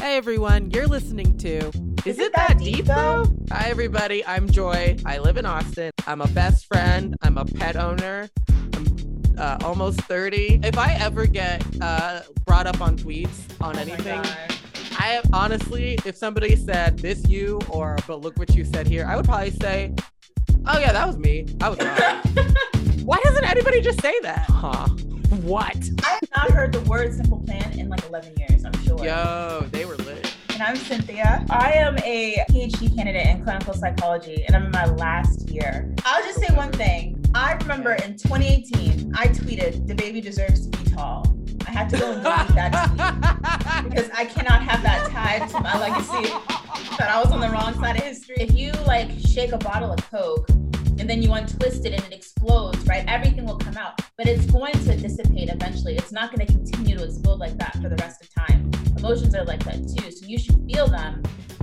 Hey everyone, you're listening to Is, It That, Deep Though? Hi everybody, I'm Joy. I live in Austin. I'm a best friend, I'm a pet owner. I'm uh, almost 30. If I ever get uh, brought up on tweets on anything, I have honestly, if somebody said this you or but look what you said here, I would probably say, oh yeah, that was me. I was. Why doesn't anybody just say that? Huh? What? I have not heard the word simple plan in like 11 years, I'm sure. Yo, they were lit. And I'm Cynthia. I am a PhD candidate in clinical psychology, and I'm in my last year. I'll just say one thing. I remember in 2018, I tweeted, "The baby deserves to be tall." I had to go and delete that tweet because I cannot have that tied to my legacy that I was on the wrong side of history. If you like shake a bottle of Coke and then you untwist it and it explodes, right? Everything will come out, but it's going to dissipate eventually. It's not going to continue to explode like that for the rest of time. Emotions are like that too. So you should feel them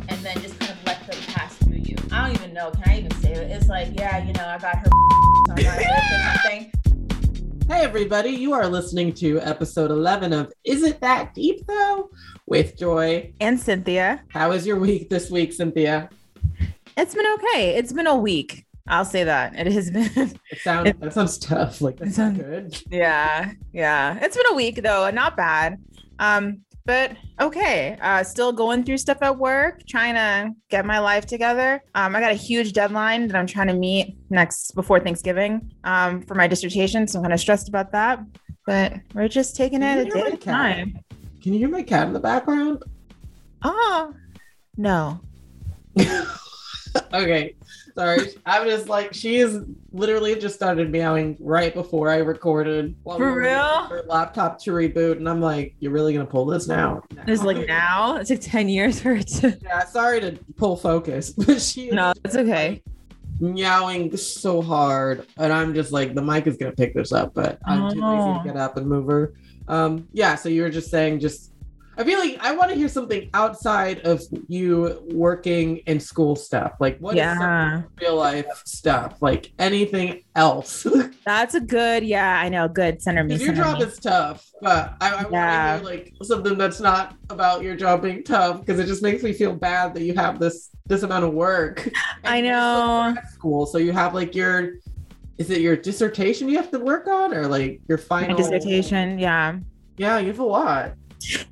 and then just kind of let them pass through you. I don't even know. Can I even say it? It's like, yeah, you know, I got her on my something. Hey, everybody, you are listening to episode 11 of Is It That Deep Though? with Joy and Cynthia. How was your week this week, Cynthia? It's been okay. It's been a week. I'll say that it has been. It sounds that sounds tough. Like that's sounds, good. Yeah, yeah. It's been a week though, not bad. Um, but okay. Uh, still going through stuff at work, trying to get my life together. Um, I got a huge deadline that I'm trying to meet next before Thanksgiving. Um, for my dissertation, so I'm kind of stressed about that. But we're just taking Can it a day at a time. Can you hear my cat in the background? Oh, no. okay. Sorry. I'm just like, she is literally just started meowing right before I recorded. For we real? Her laptop to reboot. And I'm like, you're really going to pull this now? It's like now? It took 10 years for it to. Yeah, sorry to pull focus, but she. No, it's okay. Meowing so hard. And I'm just like, the mic is going to pick this up, but I'm oh. too lazy to get up and move her. Um, yeah, so you were just saying, just I feel like I want to hear something outside of you working in school stuff. Like what yeah. real life stuff? Like anything else? That's a good, yeah, I know. Good. Center me. Your job me. is tough, but I, I yeah. want to hear like something that's not about your job being tough because it just makes me feel bad that you have this this amount of work. I know. School, so you have like your is it your dissertation you have to work on or like your final My dissertation? Yeah. Yeah, you have a lot.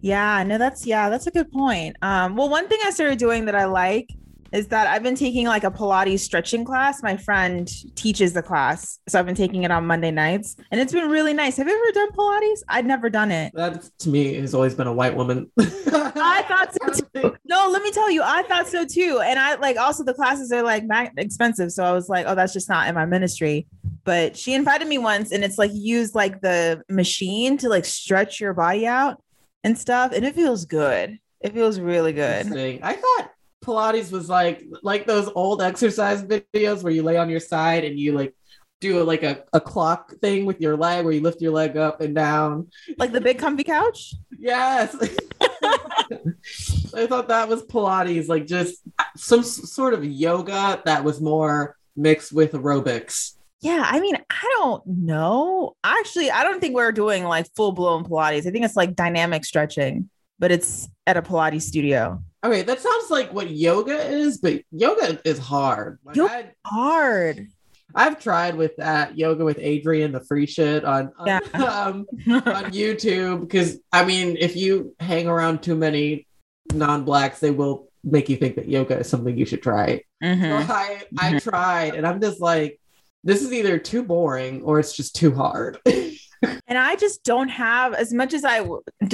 Yeah, no, that's yeah, that's a good point. Um, well, one thing I started doing that I like is that I've been taking like a Pilates stretching class. My friend teaches the class, so I've been taking it on Monday nights, and it's been really nice. Have you ever done Pilates? I'd never done it. That to me has always been a white woman. I thought so too. No, let me tell you, I thought so too. And I like also the classes are like expensive, so I was like, oh, that's just not in my ministry. But she invited me once, and it's like use like the machine to like stretch your body out and stuff, and it feels good. It feels really good. I thought Pilates was like like those old exercise videos where you lay on your side and you like do a, like a, a clock thing with your leg where you lift your leg up and down. Like the big comfy couch? Yes. I thought that was Pilates, like just some sort of yoga that was more mixed with aerobics. Yeah, I mean, I don't know. Actually, I don't think we're doing like full blown Pilates. I think it's like dynamic stretching, but it's at a Pilates studio. Okay, that sounds like what yoga is, but yoga is hard. Like yoga hard. I've tried with that yoga with Adriene the free shit on, on, yeah. um, on YouTube because I mean, if you hang around too many non-blacks, they will make you think that yoga is something you should try. Mm-hmm. So I I mm-hmm. tried, and I'm just like, this is either too boring or it's just too hard. and I just don't have as much as I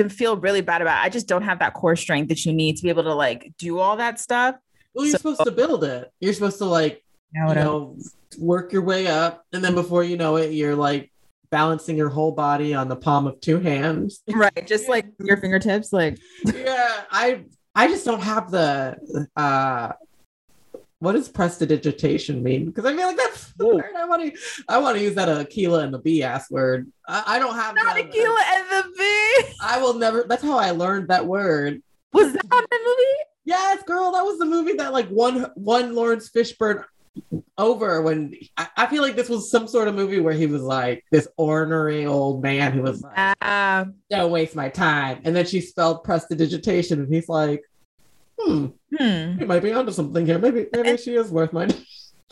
feel really bad about. It, I just don't have that core strength that you need to be able to like do all that stuff. Well, you're so, supposed to build it. You're supposed to like you know work your way up, and then before you know it, you're like balancing your whole body on the palm of two hands. Right, just like your fingertips. Like yeah, I I just don't have the uh what does prestidigitation mean? Because I feel like that's the word I want to. I want to use that Akeelah and the bee ass word. I, I don't have not that, Akeelah and the Bee. I will never. That's how I learned that word. Was that the movie? Yes, girl, that was the movie that like one one Laurence Fishburne over when I, I feel like this was some sort of movie where he was like this ornery old man who was like, Uh, don't waste my time. And then she spelled prestidigitation, and he's like, hmm, hmm. he might be onto something here. Maybe, maybe she is worth my.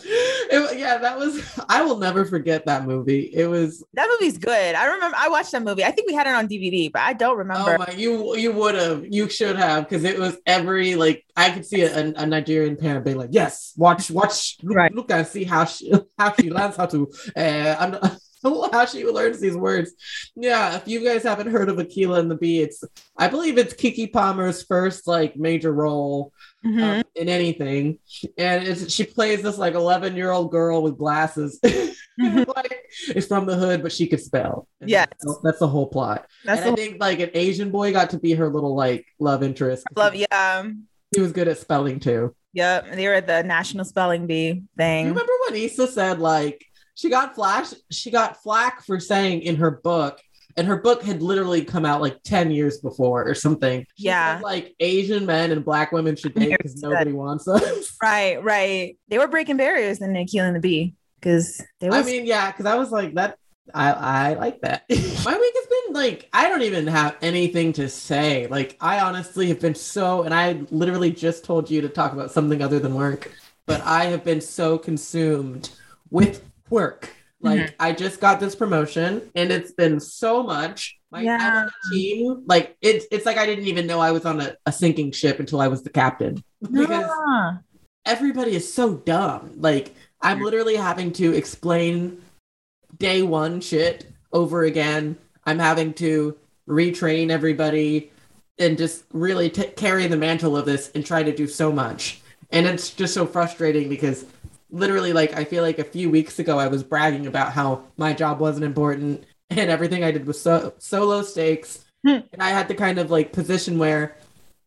It- yeah, that was. I will never forget that movie. It was. That movie's good. I remember I watched that movie. I think we had it on DVD, but I don't remember. Oh my! You you would have. You should have because it was every like I could see a, a Nigerian parent being like, "Yes, watch watch look, Right. look and see how she how she learns how to uh how she learns these words." Yeah, if you guys haven't heard of Akeelah and the Bee, it's I believe it's Keke Palmer's first like major role Mhm. um, in anything, and it's, she plays this like eleven year old girl with glasses. Mhm. like it's from the hood, but she could spell. And Yes. that's, that's the whole plot. That's and I think like an Asian boy got to be her little like love interest. love. Yeah. He was good at spelling too. Yep. They were at the National Spelling Bee thing. You remember when Issa said like she got flash she got flack for saying in her book, and her book had literally come out like 10 years before or something. She Yeah. said, like Asian men and black women should date because nobody wants us. Right, right. They were breaking barriers in Akeelah and the Bee because they was I mean, yeah, because I was like that. I I like that. My week has been like I don't even have anything to say. Like I honestly have been so, and I literally just told you to talk about something other than work, but I have been so consumed with work. Like I just got this promotion, and it's been so much. Like I'm Yeah. on a team. Like it's it's like I didn't even know I was on a, a sinking ship until I was the captain because Ah. everybody is so dumb. Like I'm literally having to explain day one shit over again. I'm having to retrain everybody and just really t- carry the mantle of this and try to do so much. And it's just so frustrating because literally, like, I feel like a few weeks ago I was bragging about how my job wasn't important and everything I did was so so low stakes. Hmm. and I had the kind of like position where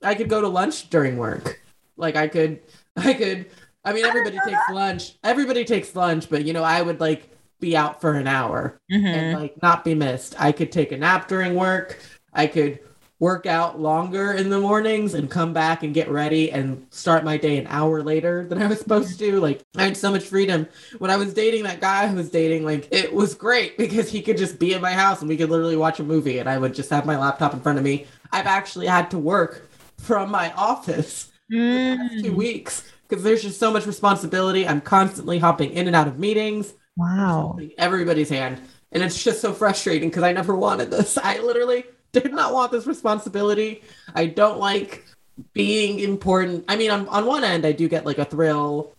I could go to lunch during work. Like I could, I could. I mean, everybody takes lunch. Everybody takes lunch, but you know, I would like be out for an hour Mhm. and like not be missed. I could take a nap during work. I could work out longer in the mornings and come back and get ready and start my day an hour later than I was supposed to. Like I had so much freedom. When I was dating that guy who was dating, like it was great because he could just be in my house and we could literally watch a movie and I would just have my laptop in front of me. I've actually had to work from my office the past Mm. two weeks because there's just so much responsibility. I'm constantly hopping in and out of meetings Wow. holding everybody's hand. And it's just so frustrating because I never wanted this. I literally did not want this responsibility. I don't like being important. I mean, on, on one end, I do get like a thrill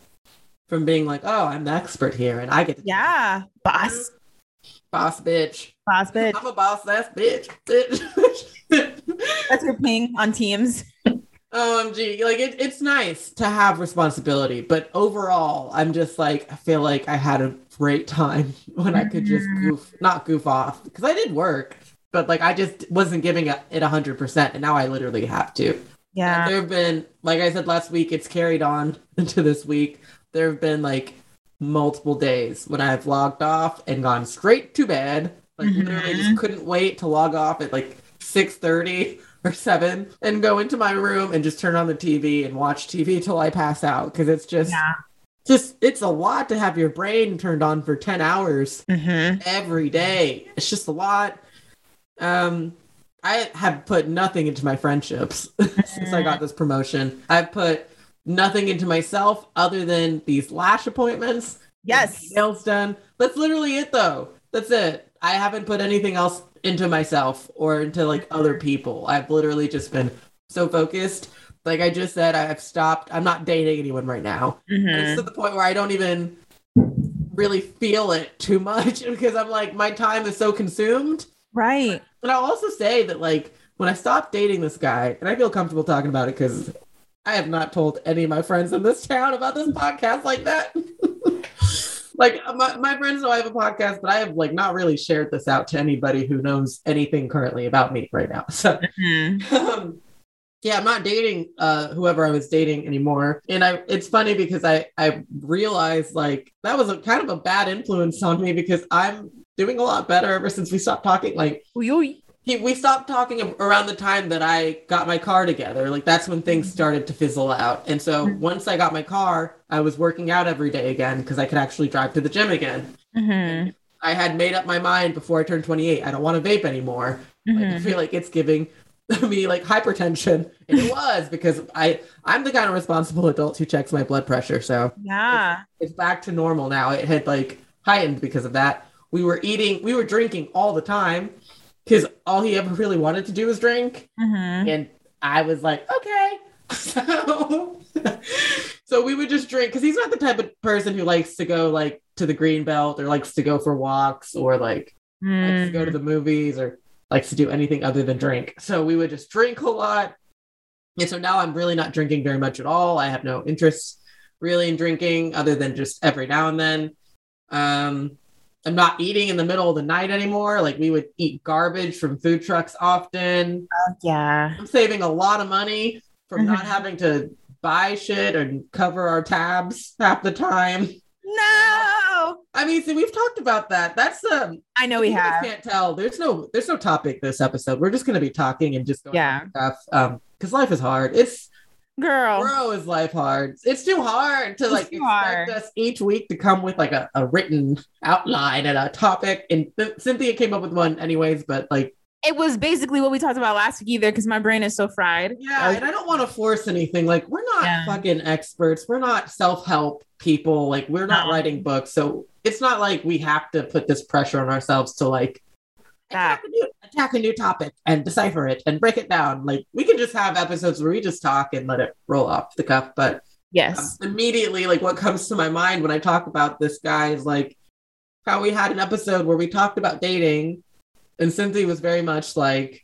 from being like, oh, I'm the expert here and I get to Yeah. Boss. boss bitch. Boss bitch. I'm a boss ass bitch. bitch. That's your ping on Teams. OMG, like it, it's nice to have responsibility, but overall, I'm just like I feel like I had a great time when I could just mm-hmm. goof, not goof off, because I did work, but like I just wasn't giving it a hundred percent, and now I literally have to. Yeah. there have been, like I said last week, it's carried on into this week. There have been like multiple days when I've logged off and gone straight to bed. Like literally, just couldn't wait to log off at like six thirty or seven and go into my room and just turn on the TV and watch TV till I pass out because it's just Yeah. just it's a lot to have your brain turned on for 10 hours Mm-hmm. every day. It's just a lot. Um I have put nothing into my friendships since I got this promotion. I've put nothing into myself other than these lash appointments. Yes. Nails done. That's literally it though. That's it. I haven't put anything else into myself or into like other people. I've literally just been so focused. Like I just said, I've stopped. I'm not dating anyone right now. And it's to the point where I don't even really feel it too much because I'm like, my time is so consumed. Right. But I'll also say that, like, when I stopped dating this guy, and I feel comfortable talking about it because I have not told any of my friends in this town about this podcast like that. like, my, my friends know I have a podcast, but I have, like, not really shared this out to anybody who knows anything currently about me right now. So, Mhm. um, yeah, I'm not dating uh whoever I was dating anymore. And I it's funny because I I realized like that was a kind of a bad influence on me because I'm doing a lot better ever since we stopped talking. Like he, we stopped talking around the time that I got my car together. Like that's when things started to fizzle out. And so Mm-hmm. once I got my car, I was working out every day again because I could actually drive to the gym again. Mm-hmm. I had made up my mind before I turned 28. I don't want to vape anymore. Like, I Mhm. feel like it's giving me like hypertension, and it was because I I'm the kind of responsible adult who checks my blood pressure. So Yeah. it's back to normal now. It had like heightened because of that. We were eating, we were drinking all the time because all he ever really wanted to do was drink. Mhm. And I was like, okay. So, so we would just drink because he's not the type of person who likes to go like to the green belt or likes to go for walks or like likes to go to Mm. the movies or likes to do anything other than drink. So we would just drink a lot. And so now I'm really not drinking very much at all. I have no interest really in drinking other than just every now and then. Um, I'm not eating in the middle of the night anymore. Like we would eat garbage from food trucks often. Yeah. I'm saving a lot of money from not Mhm. having to buy shit and cover our tabs half the time. No. I mean, see, we've talked about that. That's um I know we you have. can't tell. There's no there's no topic this episode. We're just gonna be talking and just going Yeah. stuff. Um, because life is hard. It's Girl. bro, is life hard. It's too hard to like expect hard. us each week to come with like a, a written outline and a topic. And Th- Cynthia came up with one anyways, but like It was basically what we talked about last week either because my brain is so fried. yeah, and I don't want to force anything. Like we're not Yeah. fucking experts. We're not self-help people. Like we're not No. writing books. So it's not like we have to put this pressure on ourselves to like That. Attack a, new, attack a new topic and decipher it and break it down. Like we can just have episodes where we just talk and let it roll off the cuff. But um, Yes. immediately, like what comes to my mind when I talk about this guy is like how we had an episode where we talked about dating, and Cynthia was very much like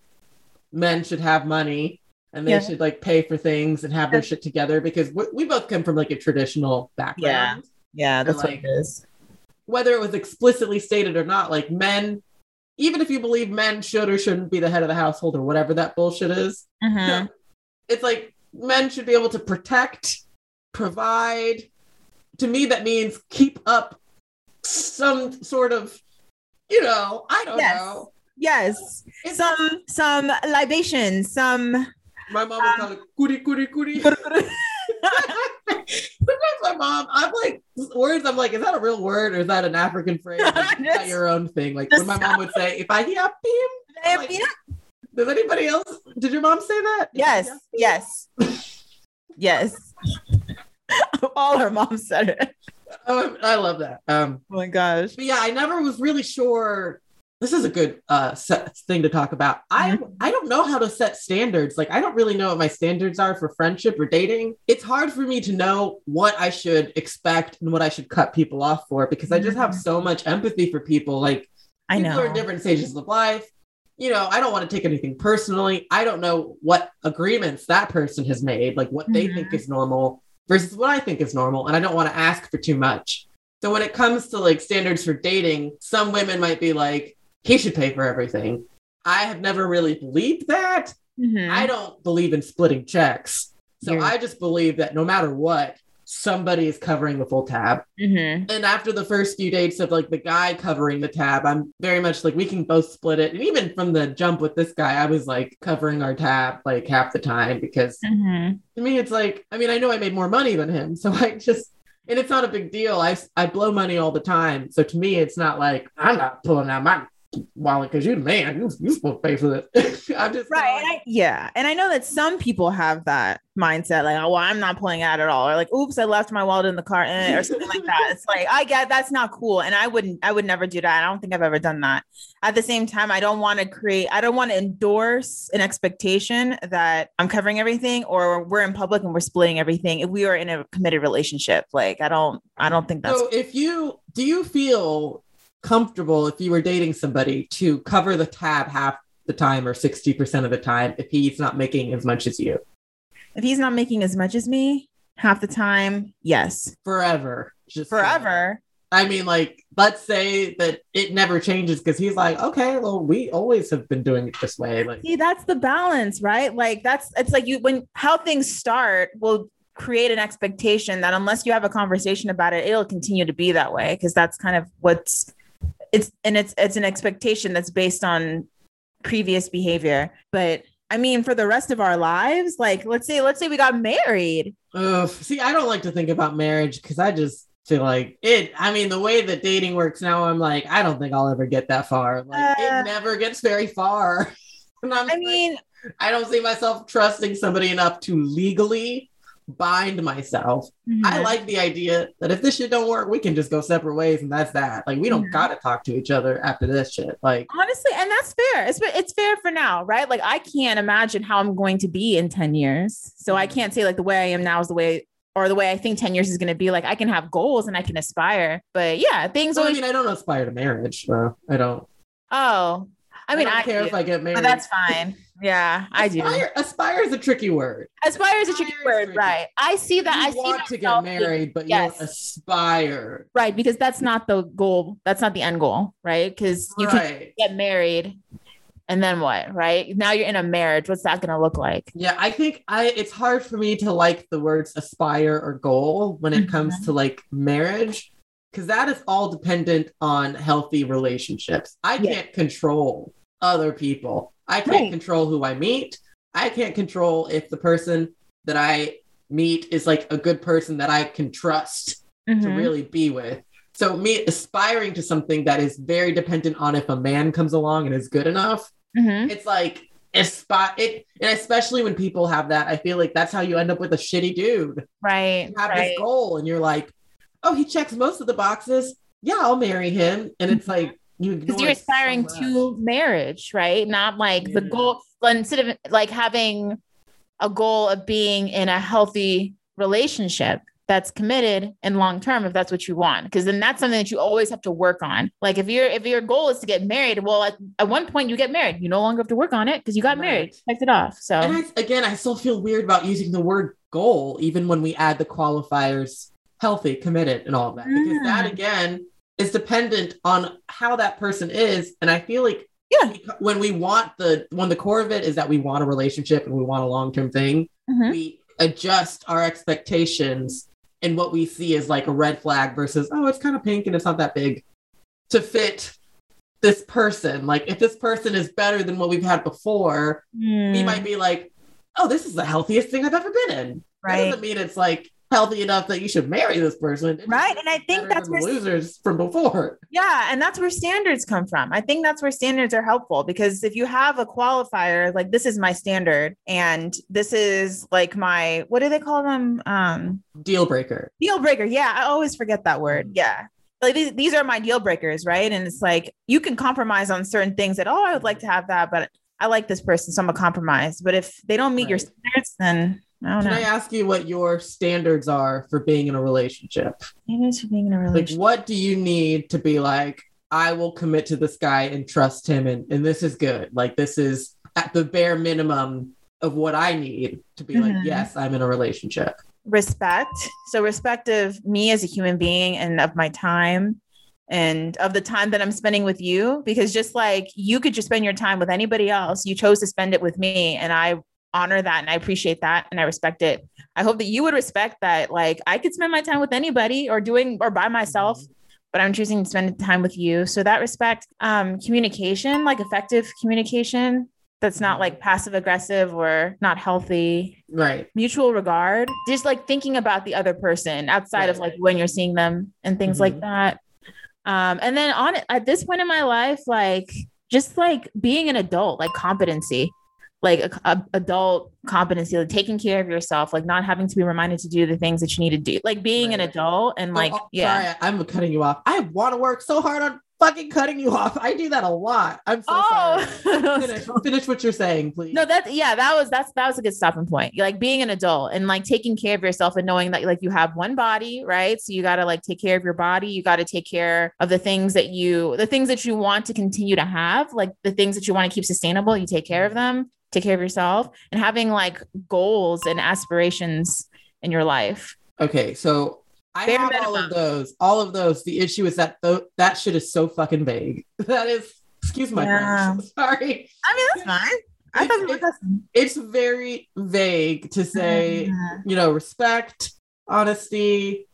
men should have money and they Yeah. should like pay for things and have their shit together because we, we both come from like a traditional background Yeah, that's what it is. whether it was explicitly stated or not, like men, even if you believe men should or shouldn't be the head of the household or whatever that bullshit is, Mhm. it's like men should be able to protect, provide. To me, that means keep up some sort of, you know, I don't Yes. know. Yes. It's- Some some libation, some my mom would call it cootie cootie cootie. Sometimes my mom, I'm like words. I'm like, is that a real word or is that an African phrase? Like, is that your own thing? Like when my mom would say, "If I hear him," Like, Does anybody else? Did your mom say that? Yes, yes, yes. All her mom said it. Oh, I love that. Um, Oh my gosh. but yeah, I never was really sure. This is a good uh set thing to talk about. I Mm-hmm. I don't know how to set standards. Like I don't really know what my standards are for friendship or dating. It's hard for me to know what I should expect and what I should cut people off for because I just have so much empathy for people. Like Mm-hmm. I people know. are in different stages of life. You know, I don't want to take anything personally. I don't know what agreements that person has made, like what they Mhm. think is normal versus what I think is normal. And I don't want to ask for too much. So when it comes to like standards for dating, some women might be like, he should pay for everything. I have never really believed that. Mhm. I don't believe in splitting checks. So Yeah. I just believe that no matter what, somebody is covering the full tab. Mhm. And after the first few dates of like the guy covering the tab, I'm very much like we can both split it. And even from the jump with this guy, I was like covering our tab like half the time because Mhm. to me it's like I mean I know I made more money than him, so I just and it's not a big deal. I I blow money all the time, so to me it's not like I'm not pulling out my wallet because you're the man. You you supposed to pay for this. I'm just Right. Like, I, yeah. And I know that some people have that mindset, like, oh, well, I'm not pulling out at all. Or like, oops, I left my wallet in the car eh, or something like that. It's like, I get that's not cool. And I wouldn't, I would never do that. I don't think I've ever done that. At the same time, I don't want to create, I don't want to endorse an expectation that I'm covering everything or we're in public and we're splitting everything if we are in a committed relationship. Like, I don't, I don't think that's so if you do you feel comfortable if you were dating somebody to cover the tab half the time or 60% of the time if he's not making as much as you if he's not making as much as me half the time, yes. forever just Forever. i mean like let's say that it never changes because he's like okay well we always have been doing it this way like See, that's the balance, right? Like that's it's like you when how things start will create an expectation that unless you have a conversation about it, it'll continue to be that way because that's kind of what's it's and it's it's an expectation that's based on previous behavior. But I mean, for the rest of our lives, like let's say, let's say we got married. Ugh. See, I don't like to think about marriage because I just feel like it. I mean, the way that dating works now, I'm like, I don't think I'll ever get that far. Like, Uh, it never gets very far. I like, mean, I don't see myself trusting somebody enough to legally bind myself. I mhm. like the idea that if this shit don't work, we can just go separate ways and that's that. Like we don't Mhm. gotta talk to each other after this shit. Like honestly, and that's fair. It's it's fair for now, right? Like I can't imagine how I'm going to be in 10 years. So I can't say like the way I am now is the way or the way I think 10 years is going to be. Like I can have goals and I can aspire. But yeah, things so, I mean, I don't aspire to marriage. So I don't. Oh, I mean, I, don't I, care do, if I get married. that's fine. Yeah, I do. aspire, Aspire is a tricky word. Aspire is a tricky Aspire word, tricky. right? I see that. you I see want to get being- married, but yes. you don't aspire. right? Because that's not the goal. That's not the end goal, right? Because you can right. get married, and then what? Right now you're in a marriage. What's that going to look like? Yeah, I think I it's hard for me to like the words aspire or goal when it comes Mm-hmm. to like marriage because that is all dependent on healthy relationships. I Yeah. can't control other people. I can't Right. control who I meet. I can't control if the person that I meet is like a good person that I can trust to Mhm. really be with. So me aspiring to something that is very dependent on if a man comes along and is good enough Mhm. it's like spot it and especially when people have that i feel like that's how you end up with a shitty dude Right. you have right. this goal and you're like oh he checks most of the boxes yeah i'll marry him and it's like you because you're it so aspiring to marriage, right? Not like the goal. Instead of like having a goal of being in a healthy relationship that's committed and long term, if that's what you want, because then that's something that you always have to work on. Like if your if your goal is to get married, well, at, at one point you get married, you no longer have to work on it because you got Right. married, checked it off. So and I, again i still feel weird about using the word goal even when we add the qualifiers healthy committed and all that because that Mm. again is dependent on how that person is and i feel like Yeah. when we want the when the core of it is that we want a relationship and we want a long-term thing Mhm. we adjust our expectations and what we see is like a red flag versus oh it's kind of pink and it's not that big to fit this person like if this person is better than what we've had before we Mm, might be like oh this is the healthiest thing i've ever been in that right. doesn't mean it's like healthy enough that you should marry this person Right, and I think that's where- losers from before Yeah, and that's where standards come from. I think that's where standards are helpful because if you have a qualifier, like this is my standard and this is like my what do they call them? Um deal breaker deal breaker. Yeah, I always forget that word. Yeah. Like these, these are my deal breakers, right? And it's like you can compromise on certain things that, oh, I would like to have that, but I like this person, so I'm a compromise. But if they don't meet your standards, then I don't can know. i ask you what your standards are for being in a relationship Standards for being in a like what do you need to be like i will commit to this guy and trust him and, and this is good like this is at the bare minimum of what i need to be like Mhm. yes i'm in a relationship respect. So respect of me as a human being and of my time and of the time that I'm spending with you. Because just like you could just spend your time with anybody else, you chose to spend it with me. And I honor that and I appreciate that and I respect it. I hope that you would respect that. Like I could spend my time with anybody or doing or by myself. But I'm choosing to spend time with you. So that respect, um, communication, like effective communication, that's not like passive aggressive or not healthy right mutual regard just like thinking about the other person outside of like when you're seeing them and things like Mhm. that um and then on at this point in my life like just like being an adult like competency like a, a- adult competency like taking care of yourself like not having to be reminded to do the things that you need to do like being an adult and oh, like Oh, oh, yeah sorry, i'm cutting you off i want to work so hard on fucking cutting you off i do that a lot i'm so sorry oh. finish, finish what you're saying please Oh. No, that's yeah, that was that's that was a good stopping point. Like being an adult and like taking care of yourself and knowing that like you have one body, right? So you got to like take care of your body. You got to take care of the things that you the things that you want to continue to have, like the things that you want to keep sustainable, you take care of them, take care of yourself and having like goals and aspirations in your life. okay so i Bare have all of those all of those the issue is that th- that shit is so fucking vague that is excuse my Yeah. french sorry I mean, that's fine. I It's- thought were it's- very vague to say Mhm. you know respect honesty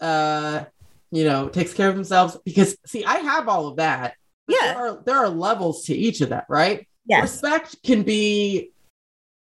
uh you know takes care of themselves because see i have all of that Yeah. There are, there are levels to each of that, right? Yes. Respect can be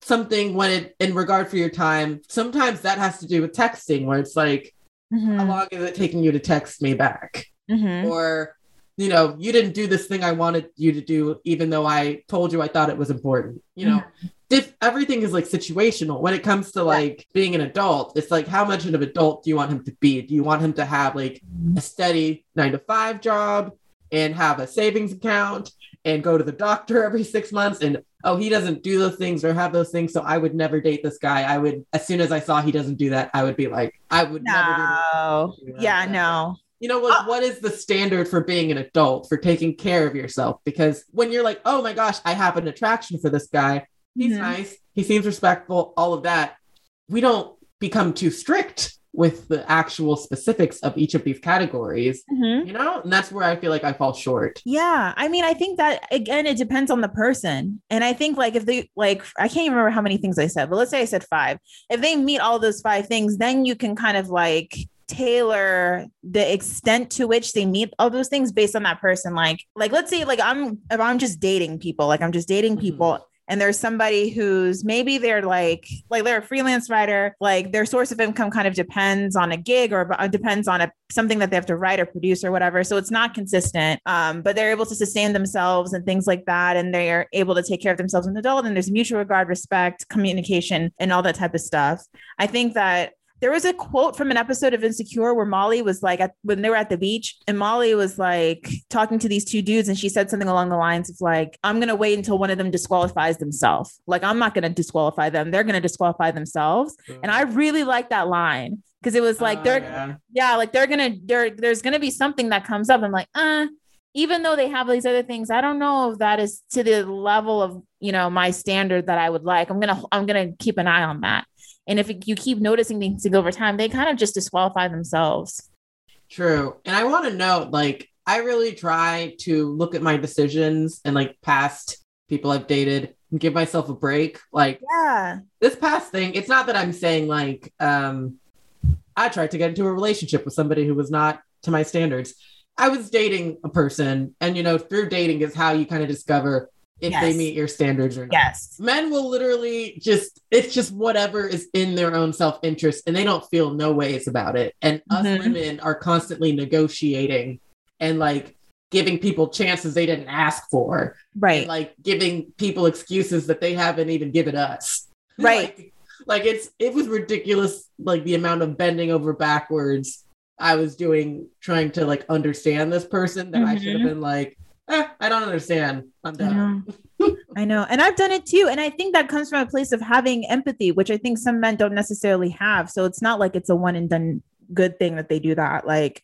something when it, in regard for your time, sometimes that has to do with texting, where it's like, how Mhm. long is it taking you to text me back? Mhm. Or, you know, you didn't do this thing I wanted you to do, even though I told you I thought it was important. You know, if everything is like situational when it comes to like being an adult, it's like how much of an adult do you want him to be? Do you want him to have like a steady nine to five job and have a savings account and go to the doctor every six months and oh he doesn't do those things or have those things so i would never date this guy i would as soon as i saw he doesn't do that i would be like i would never No. do that. Yeah, no. you know like what is the standard for being an adult for taking care of yourself because when you're like oh my gosh i have an attraction for this guy he's Mhm. nice he seems respectful all of that we don't become too strict with the actual specifics of each of these categories Mhm. you know and that's where i feel like i fall short Yeah, I mean, I think that again, it depends on the person, and I think like if they like, I can't even remember how many things I said, but let's say I said five. If they meet all those five things, then you can kind of like tailor the extent to which they meet all those things based on that person. Like, like let's say like I'm if I'm just dating people, like I'm just dating Mhm. people. And there's somebody who's maybe they're like, like they're a freelance writer, like their source of income kind of depends on a gig or uh, depends on a something that they have to write or produce or whatever. So it's not consistent. Um, but they're able to sustain themselves and things like that. And they are able to take care of themselves as an adult. And there's mutual regard, respect, communication, and all that type of stuff. I think that there was a quote from an episode of Insecure where Molly was like, at, when they were at the beach, and Molly was like talking to these two dudes, and she said something along the lines of like, "I'm gonna wait until one of them disqualifies themselves. Like, I'm not gonna disqualify them; they're gonna disqualify themselves." And I really like that line because it was like Oh, they're yeah. yeah, like they're gonna there there's gonna be something that comes up. I'm like, uh, even though they have these other things, I don't know if that is to the level of you know my standard that I would like. I'm gonna I'm gonna keep an eye on that. And if you keep noticing things over time, they kind of just disqualify themselves. True. And I want to note, like, I really try to look at my decisions and like past people I've dated and give myself a break. Like Yeah. this past thing, it's not that I'm saying like um I tried to get into a relationship with somebody who was not to my standards. I was dating a person, and you know, through dating is how you kind of discover if they meet your standards or not. Yes. Men will literally just, it's just whatever is in their own self interest and they don't feel no ways about it. And us Mhm. women are constantly negotiating and like giving people chances they didn't ask for, Right. and like giving people excuses that they haven't even given us. Right. like, like it's, it was ridiculous, like the amount of bending over backwards I was doing trying to like understand this person that I should have Mhm. been like, eh, I don't understand. I'm I know. I know. And I've done it too. And I think that comes from a place of having empathy, which I think some men don't necessarily have. So it's not like it's a one and done good thing that they do that. Like,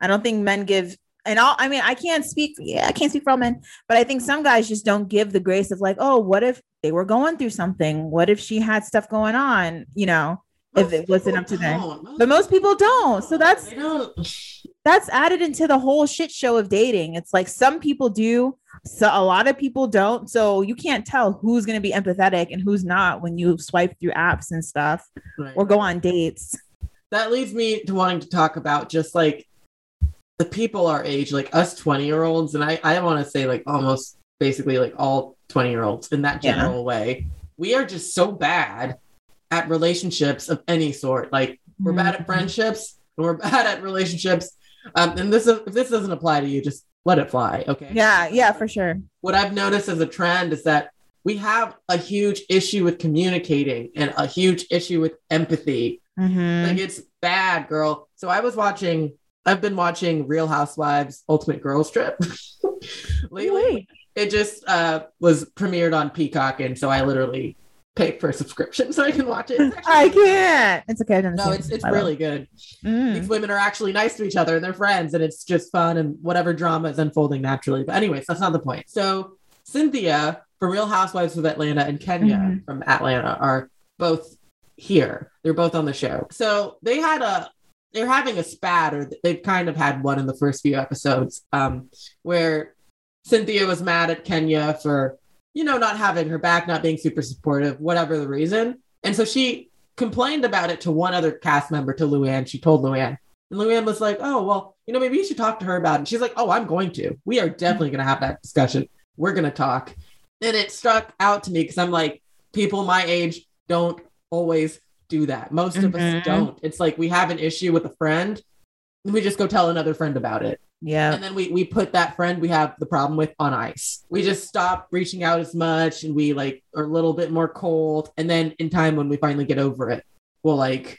I don't think men give, and all, I mean, I can't speak, yeah, I can't speak for all men, but I think some guys just don't give the grace of like, oh, what if they were going through something? What if she had stuff going on? You know, if it wasn't up to them. But most people don't. So that's. That's added into the whole shit show of dating. It's like some people do, so a lot of people don't. So you can't tell who's going to be empathetic and who's not when you swipe through apps and stuff Right. or go on dates. that leads me to wanting to talk about just like the people our age, like us 20 year olds. And I, I want to say, like, almost basically like all 20 year olds in that Yeah. general way. We are just so bad at relationships of any sort. Like, we're bad Mm-hmm. at friendships and we're bad at relationships. Um, and this is, if this doesn't apply to you, just let it fly. Okay. Yeah, yeah, for sure. what I've noticed as a trend is that we have a huge issue with communicating and a huge issue with empathy. Mhm. Like it's bad, girl. So I was watching, I've been watching Real Housewives Ultimate Girls Trip lately. It just uh, was premiered on Peacock, and so I literally paid for a subscription so I can watch it. Actually- I can't. It's okay. I've done the No, it's it's really good. Mm. These women are actually nice to each other and they're friends, and it's just fun and whatever drama is unfolding naturally. But anyways, that's not the point. So Cynthia from Real Housewives of Atlanta and Kenya Mhm. from Atlanta are both here. They're both on the show. So they had a they're having a spat, or they've kind of had one in the first few episodes, um, where Cynthia was mad at Kenya for you know not having her back, not being super supportive, whatever the reason, and so she complained about it to one other cast member, to Luann. She told Luann, And Luann was like, oh, well, you know, maybe you should talk to her about it. And she's like, oh, I'm going to. We are definitely going to have that discussion. We're going to talk. And it struck out to me because I'm like, people my age don't always do that. Most of Mhm. us don't. It's like we have an issue with a friend and we just go tell another friend about it. Yeah. And then we we put that friend we have the problem with on ice. We just stop reaching out as much and we like are a little bit more cold. And then in time when we finally get over it, we'll like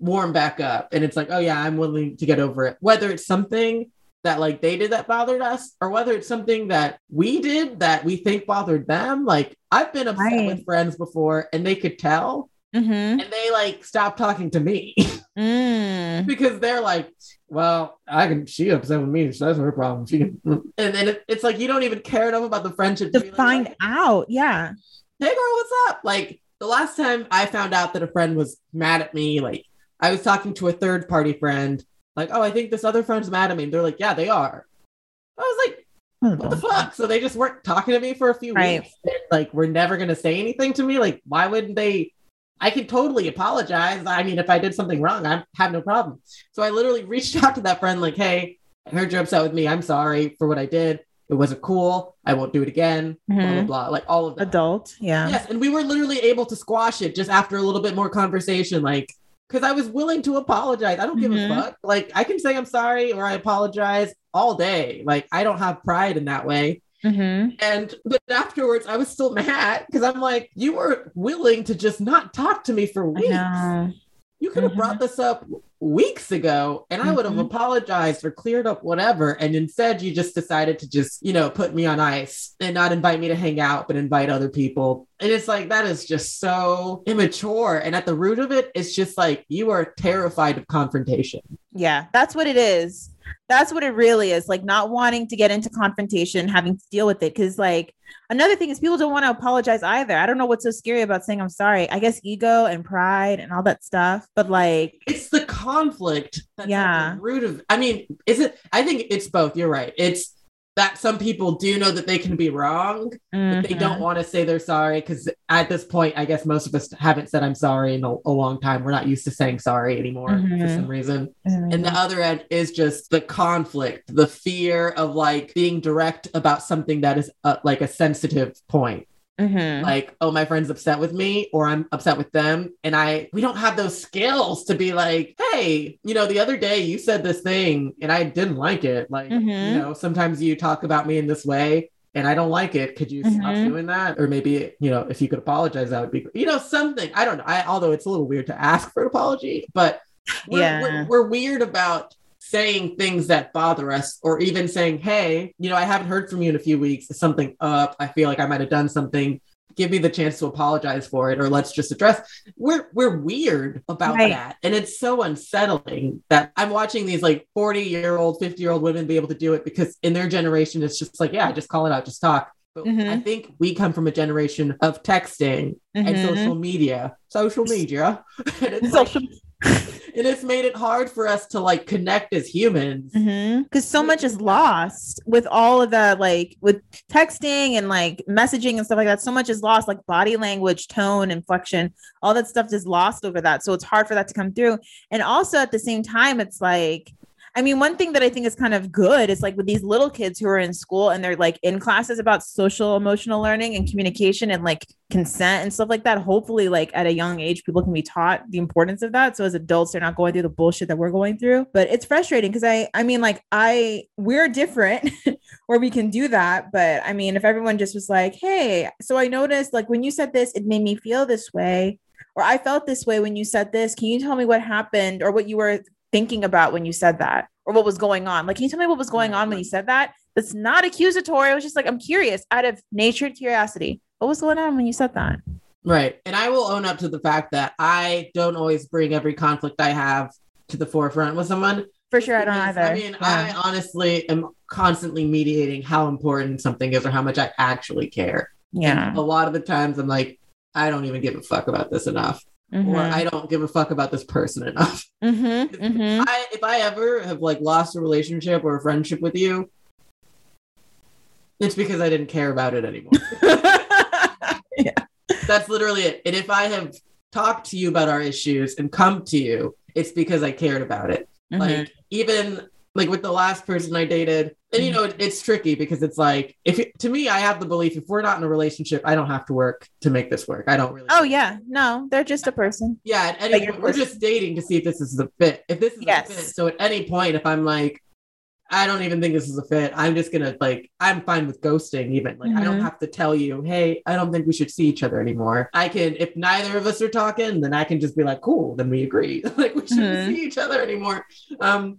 warm back up. And it's like, oh yeah, I'm willing to get over it. Whether it's something that like they did that bothered us, or whether it's something that we did that we think bothered them. Like I've been upset Right. with friends before and they could tell Mm-hmm. and they like stop talking to me. Mm. because they're like, well, I can. She upset with me. So that's her problem. She can, and then it, it's like you don't even care enough about the friendship To be like, find out. Yeah. Hey, girl, what's up? Like the last time I found out that a friend was mad at me, like I was talking to a third party friend, like, oh, I think this other friend's mad at me. And they're like, yeah, they are. I was like, hmm. what the fuck? So they just weren't talking to me for a few Right. weeks. And, like, we're never gonna say anything to me. Like, why wouldn't they? I can totally apologize. I mean, if I did something wrong, I have no problem. So I literally reached out to that friend, like, hey, I heard you're upset with me. I'm sorry for what I did. It wasn't cool. I won't do it again. Blah blah Mhm. blah. Like all of that. Adult. Yeah. Yes, and we were literally able to squash it just after a little bit more conversation, like because I was willing to apologize. I don't give Mhm. a fuck. Like I can say I'm sorry or I apologize all day. Like I don't have pride in that way. Mm-hmm. And but afterwards, I was still mad because I'm like, you were willing to just not talk to me for weeks. You could have Mhm. brought this up weeks ago and I would have Mhm. apologized or cleared up whatever. And instead, you just decided to just, you know, put me on ice and not invite me to hang out, but invite other people. And it's like, that is just so immature. And at the root of it, it's just like you are terrified of confrontation. Yeah, that's what it is. That's what it really is. Like not wanting to get into confrontation, having to deal with it. Cause like another thing is people don't want to apologize either. I don't know what's so scary about saying I'm sorry. I guess ego and pride and all that stuff. But like, It's the conflict that's Yeah. root of, I mean, is it, I think it's both. You're right. It's, that some people do know that they can be wrong, but they don't want to say they're sorry because at this point, I guess most of us haven't said I'm sorry in a, a long time. We're not used to saying sorry anymore for Mhm. some reason. Mhm. And the other end is just the conflict, the fear of like being direct about something that is uh like a sensitive point. Mhm. Like, oh, my friend's upset with me, or I'm upset with them. And I, we don't have those skills to be like, hey, you know, the other day you said this thing and I didn't like it. Like, Mhm. you know, sometimes you talk about me in this way and I don't like it. Could you stop Mhm. doing that? Or maybe, you know, if you could apologize, that would be, you know, something. I don't know. I, although it's a little weird to ask for an apology, but we're, Yeah. we're, we're weird about saying things that bother us or even saying, hey, you know, I haven't heard from you in a few weeks. Is something up? I feel like I might have done something. Give me the chance to apologize for it, or let's just address. We're we're weird about Right. that, and it's so unsettling that I'm watching these like 40 year old, 50 year old women be able to do it because in their generation, it's just like, yeah, just call it out, just talk. But Mhm. I think we come from a generation of texting and Mhm. social media, social media, and it's like- Social- and it's made it hard for us to like connect as humans. Mm-hmm. Because so much is lost with all of the like with texting and like messaging and stuff like that. So much is lost, like body language, tone, inflection, all that stuff is lost over that. So it's hard for that to come through. And also at the same time, it's like, I mean, one thing that I think is kind of good is like with these little kids who are in school and they're like in classes about social emotional learning and communication and like consent and stuff like that. Hopefully, like at a young age, people can be taught the importance of that. So as adults, they're not going through the bullshit that we're going through. But it's frustrating because I, I mean, like I, we're different where we can do that. But I mean, if everyone just was like, hey, so I noticed like when you said this, it made me feel this way. Or I felt this way when you said this. Can you tell me what happened or what you were thinking about when you said that or what was going on? Like, can you tell me what was going on when you said that? That's not accusatory. It was just like, I'm curious out of natured curiosity. What was going on when you said that? Right. And I will own up to the fact that I don't always bring every conflict I have to the forefront with someone. For sure, I don't either. I mean, Yeah. I honestly am constantly mediating how important something is or how much I actually care. yeah. And a lot of the times I'm like, I don't even give a fuck about this enough. Or Mhm. I don't give a fuck about this person enough. Mhm, mhm. I if I ever have like lost a relationship or a friendship with you, it's because I didn't care about it anymore. Yeah. That's literally it. And if I have talked to you about our issues and come to you, it's because I cared about it. Mhm. Like even like with the last person I dated, and you know it, it's tricky because it's like if it, to me I have the belief if we're not in a relationship, I don't have to work to make this work. I don't really. Oh yeah, no, they're just a person. Yeah, at any point, we're just dating to see if this is a fit. If this is Yes. a fit, so at any point, if I'm like, I don't even think this is a fit, I'm just gonna like, I'm fine with ghosting. Even like, I don't Mhm. have to tell you, hey, I don't think we should see each other anymore. I can, if neither of us are talking, then I can just be like, cool, then we agree. like, we shouldn't Mhm. see each other anymore. Um,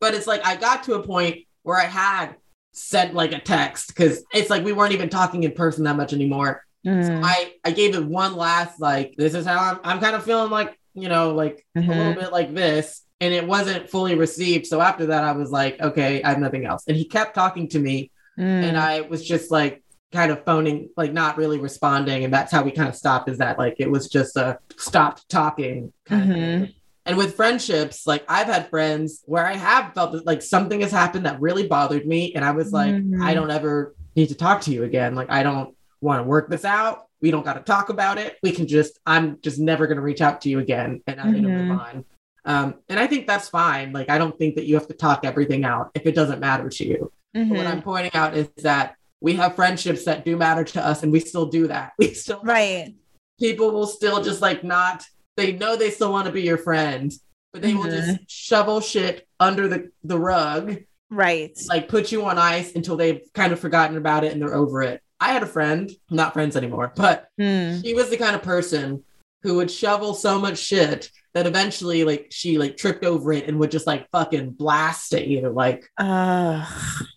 but it's like I got to a point where I had sent like a text because it's like we weren't even talking in person that much anymore. Mhm. I I gave it one last like this is how I'm I'm kind of feeling like you know like a little Mhm. bit like this and it wasn't fully received so after that I was like okay I have nothing else and he kept talking to me Mm. and I was just like kind of phoning like not really responding and that's how we kind of stopped is that like it was just a stopped talking kind of Mhm. thing. And with friendships, like I've had friends where I have felt that like something has happened that really bothered me. And I was like, Mhm. I don't ever need to talk to you again. Like, I don't want to work this out. We don't got to talk about it. We can just, I'm just never going to reach out to you again. And I'm going to move on. Um, and I think that's fine. Like, I don't think that you have to talk everything out if it doesn't matter to you. But what. I'm pointing out is that we have friendships that do matter to us and we still do that. We still, right. people will still just like not they know they still want to be your friend but they will Mhm. just shovel shit under the the rug Right. like put you on ice until they've kind of forgotten about it and they're over it i had a friend not friends anymore but Mm. she was the kind of person who would shovel so much shit that eventually like she like tripped over it and would just like fucking blast at you like Uh,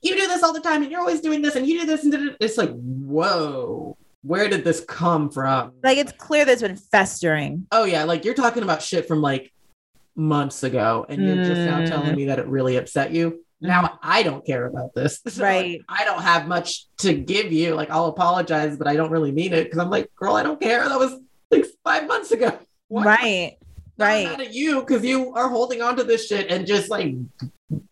you do this all the time and you're always doing this and you do this and it's like whoa where did this come from like it's clear that it's been festering. Oh yeah, like you're talking about shit from like months ago, and you're just now Mm. telling me that it really upset you. Now I don't care about this. So, like, Right. I don't have much to give you. Like I'll apologize, but I don't really mean it because I'm like, girl, I don't care. That was like five months ago. Why- Right. Right. at you because you are holding on to this shit and just like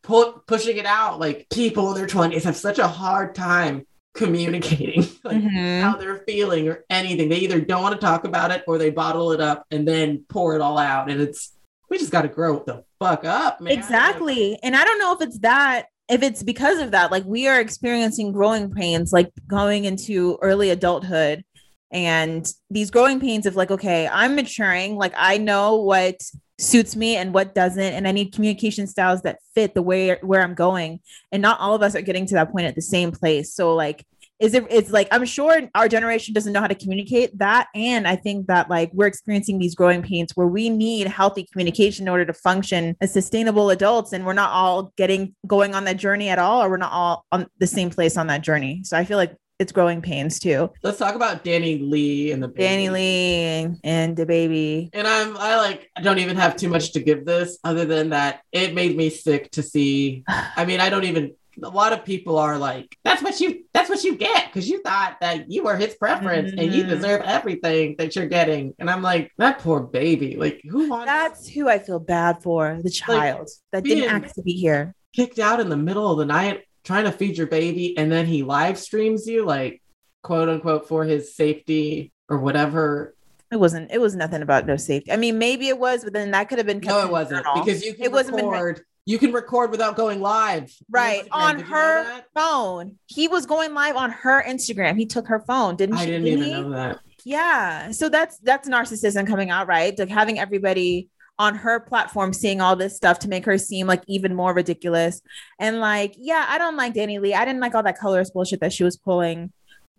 pu- pushing it out. Like people in their twenties have such a hard time communicating. like, Mhm. how they're feeling or anything. They either don't want to talk about it or they bottle it up and then pour it all out. And it's we just got to grow the fuck up, man. Exactly. And I don't know if it's that, if it's because of that. Like we are experiencing growing pains, like going into early adulthood. And these growing pains of like, okay, I'm maturing. Like I know what suits me and what doesn't. And I need communication styles that fit the way where I'm going. And not all of us are getting to that point at the same place. So like is it it's like i'm sure our generation doesn't know how to communicate that and i think that like we're experiencing these growing pains where we need healthy communication in order to function as sustainable adults and we're not all getting going on that journey at all or we're not all on the same place on that journey so i feel like it's growing pains too Let's talk about DaniLeigh and DaBaby. danny lee and DaBaby And I'm I like I don't even have too much to give this other than that it made me sick to see. I mean, I don't even a lot of people are like, that's what you that's what you get because you thought that you were his preference and you Mhm. deserve everything that you're getting. And I'm like, that poor baby. Like who wants that's who i feel bad for the child that didn't ask to be here kicked out in the middle of the night trying to feed your baby and then he live streams you like quote unquote for his safety or whatever it wasn't it was nothing about no safety i mean maybe it was but then that could have been no it wasn't because you can It wasn't been- record you can record without going live Right, on Did you know her phone. He was going live on her Instagram. He took her phone, didn't i she? didn't even know that Yeah. So that's that's narcissism coming out, right? Like having everybody on her platform seeing all this stuff to make her seem like even more ridiculous. And like, yeah, I don't like DaniLeigh. I didn't like all that colorist bullshit that she was pulling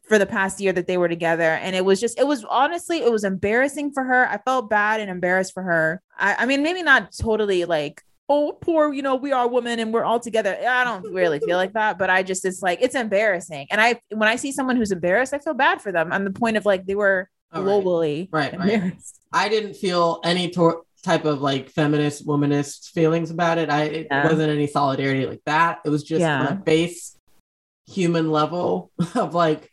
for the past year that they were together. And it was just, it was honestly, it was embarrassing for her. I felt bad and embarrassed for her. I, I mean, maybe not totally like, oh, poor, you know, we are women and we're all together. I don't really feel like that, but I just, it's like, it's embarrassing. And I, when I see someone who's embarrassed, I feel bad for them on the point of like, they were globally Right, right. embarrassed. i didn't feel any tor- type of like feminist womanist feelings about it i it Yeah. wasn't any solidarity like that it was just Yeah. on a base human level of like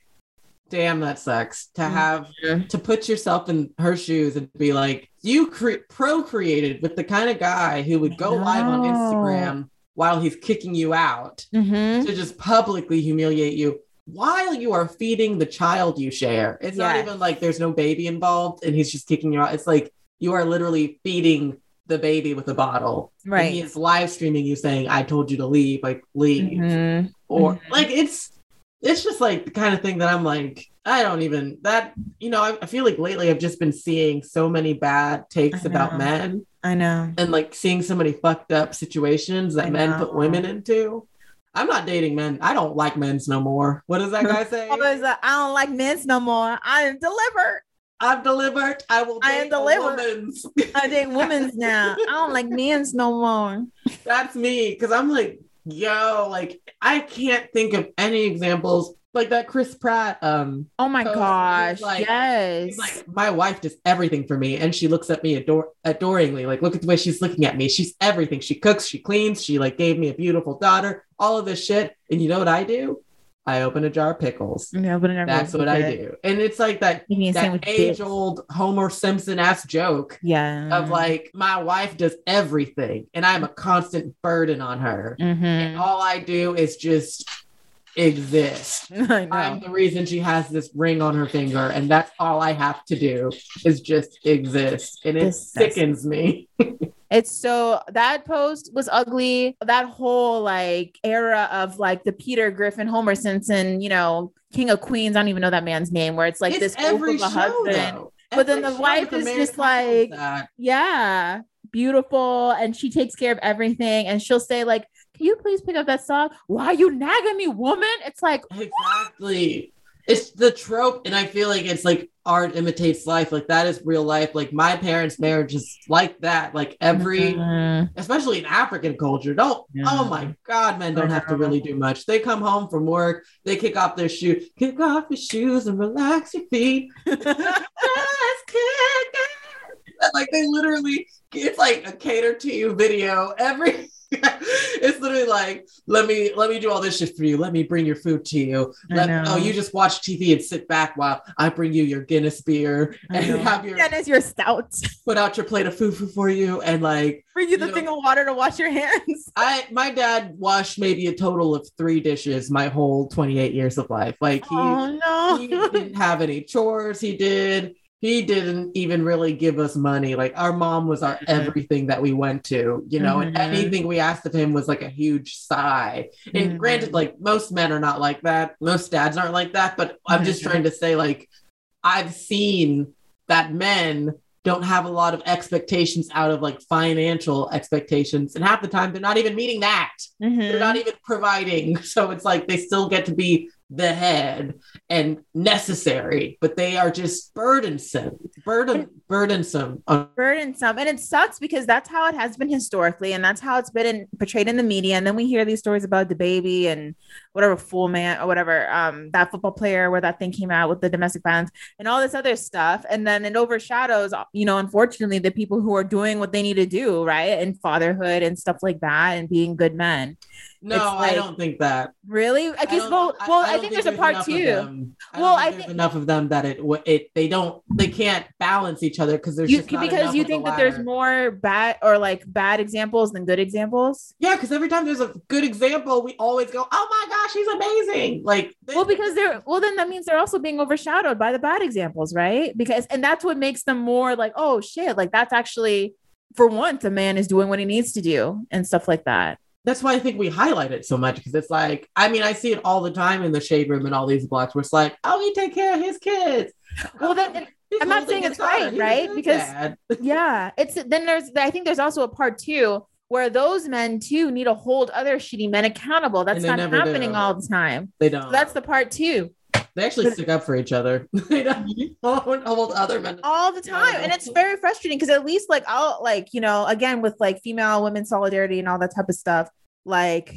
damn that sucks to have Mhm. to put yourself in her shoes and be like you cre- procreated with the kind of guy who would go live on instagram while he's kicking you out Mhm. to just publicly humiliate you while you are feeding the child you share. It's not even like there's no baby involved and he's just kicking you out. It's like you are literally feeding the baby with a bottle. And Right. he is live streaming you saying, I told you to leave, like leave. Mhm. Or Mhm. like it's it's just like the kind of thing that I'm like, I don't even that you know, I, I feel like lately I've just been seeing so many bad takes about men I know. and like seeing so many fucked up situations that men put women into. I'm not dating men. I don't like men's no more. What does that guy say? What was that? I don't like men's no more. I am delivered. I've delivered. I will I am delivered. woman's. I date women's now. I don't like men's no more. That's me. Cause I'm like, yo, like I can't think of any examples like that Chris Pratt. Um, Oh my gosh. like- yes. like, my wife does everything for me, and she looks at me ador- adoringly. Like, look at the way she's looking at me. She's everything. She cooks, she cleans, she like gave me a beautiful daughter, all of this shit. And you know what I do? I open a jar of pickles. it That's what I do. And it's like that Give me a that age old Homer Simpson ass joke Yeah. of like my wife does everything and I'm a constant burden on her. Mhm. And all I do is just exist. I know. I'm the reason she has this ring on her finger, and that's all I have to do is just exist. And it Disgusting. sickens me. It's so that post was ugly. That whole like era of like the Peter Griffin, Homer Simpson, you know, King of Queens. I don't even know that man's name. Where it's like it's this every show, husband. though. But then the wife is just like- Yeah, beautiful, and she takes care of everything. And she'll say like, "Can you please pick up that song? Why are you nagging me, woman?" It's like, Exactly. It's the trope, and I feel like it's like art imitates life. Like that is real life. Like my parents' marriage is like that. Like every, Mhm. especially in African culture, don't. Yeah. Oh my God, men don't have to really do much. They come home from work, they kick off their shoe, kick off your shoes, and relax your feet. Just kick it. Like they literally, it's like a cater to you video every. it's literally like let me let me do all this shit for you let me bring your food to you let, oh you just watch tv and sit back while i bring you your guinness beer and know. have your guinness your stout. put out your plate of fufu for you and like Bring you the You thing know- of water to wash your hands. i my dad washed maybe a total of three dishes my whole 28 years of life like he oh he didn't have any chores he did he didn't even really give us money like our mom was our Mhm. everything that we went to you know and Mhm. anything we asked of him was like a huge sigh and Mhm. granted like most men are not like that most dads aren't like that but i'm just Mhm. trying to say like i've seen that men don't have a lot of expectations out of like financial expectations and half the time they're not even meeting that they're Mhm. not even providing. So it's like they still get to be the head and necessary, but they are just burdensome, burden, burdensome. burdensome and it sucks because that's how it has been historically and that's how it's been in, portrayed in the media and then we hear these stories about DaBaby and whatever fool man or whatever um that football player where that thing came out with the domestic violence and all this other stuff. And then it overshadows you know unfortunately the people who are doing what they need to do right? And fatherhood and stuff like that and being good men. No, It's I don't think that. really? I guess don't- well, well I, don't think there's a part two. Well, I think- enough of them that it it they don't they can't balance each other because there's you just because you of the think that there's more bad or like bad examples than good examples? Yeah, because every time there's a good example, we always go, "Oh my gosh, he's amazing!" Like, they- well because they're well then that means they're also being overshadowed by the bad examples right because and that's what makes them more like oh shit like that's actually for once a man is doing what he needs to do and stuff like that that's why I think we highlight it so much because it's like, I mean, I see it all the time in the shade room and all these blocks where it's like, oh, he take care of his kids. Well, then- He's I'm not saying it's right, daughter. He's a right? Because- yeah it's then there's i think there's also a part two where those men too need to hold other shitty men accountable that's not happening do. all the time they don't. so that's the part too. they actually stick up for each other. they don't mm-hmm. hold, hold other men. all the time and it's very frustrating because at least like i'll like you know again with like female women solidarity and all that type of stuff like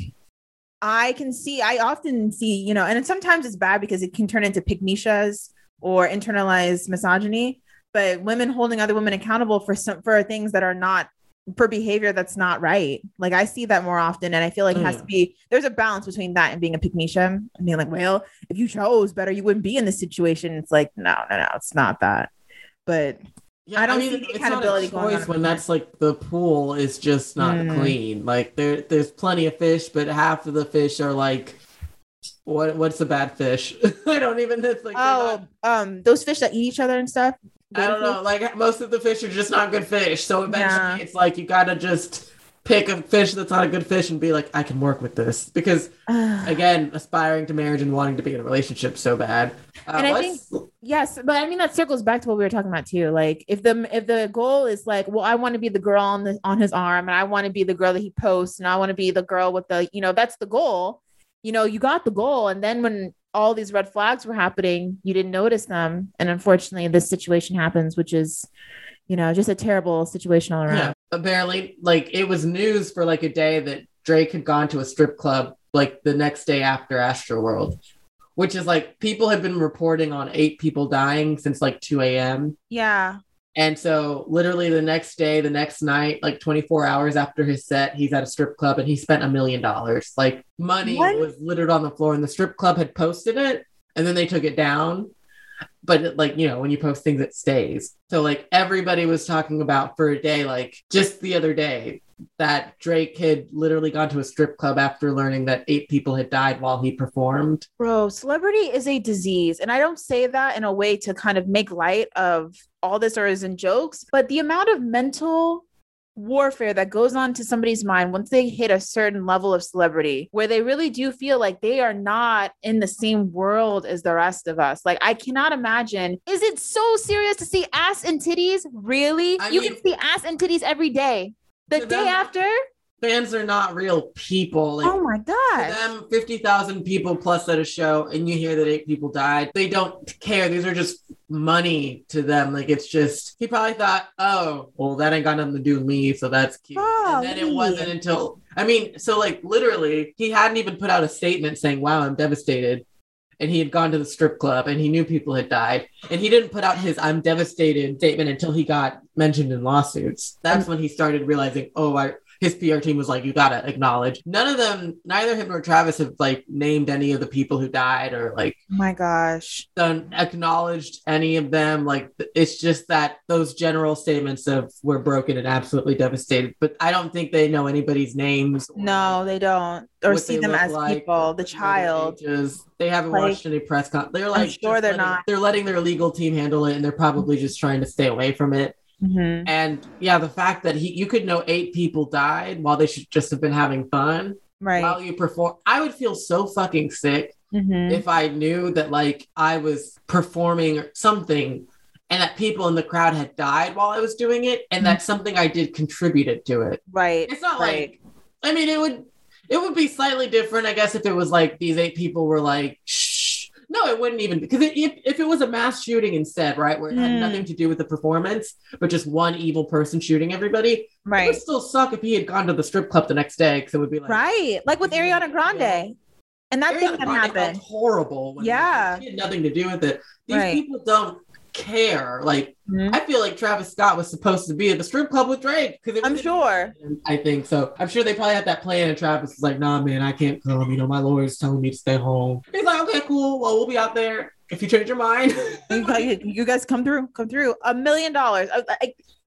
i can see i often see you know and sometimes it's bad because it can turn into pygmishas or internalized misogyny but women holding other women accountable for some for things that are not for behavior that's not right like i see that more often and i feel like it has to Mm. be there's a balance between that and being a pygmisha and being like well if you chose better you wouldn't be in this situation it's like no no no it's not that but Yeah, I don't see the it's accountability not a going choice on when that's like the pool is just not Mm. clean. Like there, there's plenty of fish, but half of the fish are like, what? What's a bad fish? I don't even. It's like Oh, not- um, those fish that eat each other and stuff. I don't know. Like most of the fish are just not good fish. So eventually Yeah. it's like you gotta just pick a fish that's not a good fish and be like, I can work with this. Because again, aspiring to marriage and wanting to be in a relationship so bad. Uh, And I let's- Yes, but I mean that circles back to what we were talking about too. Like if the if the goal is like, well, I want to be the girl on the on his arm, and I want to be the girl that he posts, and I want to be the girl with the, you know, that's the goal. You know, you got the goal, and then when all these red flags were happening, you didn't notice them, and unfortunately, this situation happens, which is, you know, just a terrible situation all around. Yeah, apparently, like it was news for like a day that Drake had gone to a strip club like the next day after Astroworld, which is like people have been reporting on eight people dying since like 2 a.m. Yeah. And so, literally, the next day, the next night, like 24 hours after his set, he's at a strip club and he spent a million dollars. Like, money What? was littered on the floor, and the strip club had posted it and then they took it down. But, it, like, you know, when you post things, it stays. So, like, everybody was talking about for a day, like, just the other day, that Drake had literally gone to a strip club after learning that eight people had died while he performed. Bro, celebrity is a disease. And I don't say that in a way to kind of make light of all this or as in jokes, but the amount of mental warfare that goes on to somebody's mind once they hit a certain level of celebrity where they really do feel like they are not in the same world as the rest of us. Like I cannot imagine. Is it so serious to see ass and titties? Really? I you mean- can see ass and titties every day. The day them- after? Fans are not real people. Like, Oh my god. them 50,000 people plus at a show and you hear that eight people died they don't care. These are just money to them. Like it's just he probably thought oh well that ain't got nothing to do with me so that's cute. And then it wasn't until I mean so like literally he hadn't even put out a statement saying wow I'm devastated. And he had gone to the strip club and he knew people had died. And he didn't put out his I'm devastated statement until he got mentioned in lawsuits. That's when he started realizing oh I his PR team was like, you gotta acknowledge. None of them, neither him nor Travis have like named any of the people who died or like Oh my gosh. done acknowledged any of them. Like it's just that those general statements of we're broken and absolutely devastated. But I don't think they know anybody's names. No, they don't. Or see them as like, people, the child. ages. They haven't Like, watched any press con. They're like, I'm sure they're letting- not. They're letting their legal team handle it, and they're probably just trying to stay away from it. Mhm. And yeah, the fact that he, you could know eight people died while they should just have been having fun Right. while you perform. I would feel so fucking sick Mhm. if I knew that like I was performing something and that people in the crowd had died while I was doing it and that something I did contributed to it. Right. It's not right. like I mean it would it would be slightly different I guess if it was like these eight people were like shh no it wouldn't even because it, if, if it was a mass shooting instead right where it had Mm. nothing to do with the performance but just one evil person shooting everybody it right. would still suck if he had gone to the strip club the next day because it would be like Right. Like with Ariana Grande. And that Ariana thing that Grande happened. horrible. when- Yeah. she had nothing to do with it. These Right. people don't care. Like Mhm. I feel like Travis Scott was supposed to be at the strip club with Drake because I'm sure. I think so. I'm sure they probably had that plan, and Travis was like, "Nah, man, I can't come. You know, my lawyer's telling me to stay home." He's like, "Okay, cool. Well, we'll be out there if you change your mind." You guys, come through, come through. A million dollars. Uh,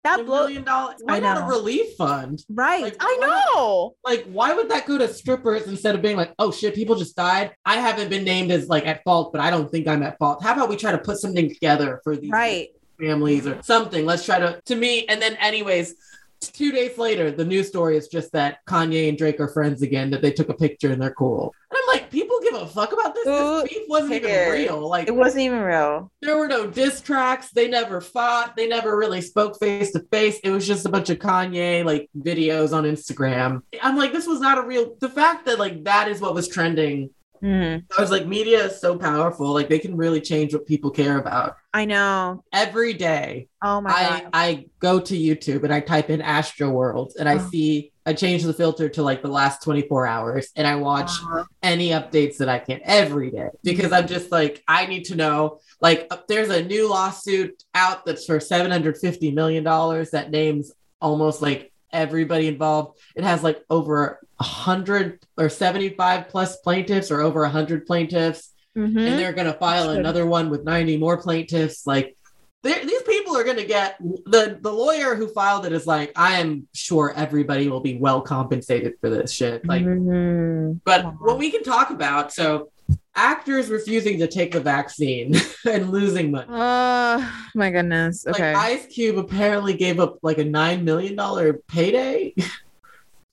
A That blows. million dollars. Why I not a relief fund? Right. Like, I why know. Like, why would that go to strippers instead of being like, oh shit, people just died? I haven't been named as like at fault, but I don't think I'm at fault. How about we try to put something together for these Right. families or something? Let's try to, to me. And then, anyways, two days later, the news story is just that Kanye and Drake are friends again, that they took a picture and they're cool. Like, people give a fuck about this? Who This beef wasn't even real. Like, It wasn't even real. there were no diss tracks. They never fought. They never really spoke face to face. It was just a bunch of Kanye like videos on Instagram. I'm like, this was not a real. The fact that like that is what was trending. Mhm. I was like, media is so powerful. Like they can really change what people care about. I know. Every day, Oh my I god. I go to YouTube and I type in Astro World and I Oh. see. I change the filter to like the last 24 hours and I watch Uh-huh. any updates that I can every day because I'm just like, I need to know. Like, uh, there's a new lawsuit out that's for $750 million that names almost like everybody involved. It has like over 100 or 75 plus plaintiffs or over 100 plaintiffs. Mhm. And they're going to file another one with 90 more plaintiffs. Like, these people are going to get the the lawyer who filed it is like I am sure everybody will be well compensated for this shit like Mhm. but what we can talk about, so actors refusing to take the vaccine and losing money. Oh my goodness. Okay. Like Ice Cube apparently gave up like a nine million dollar payday.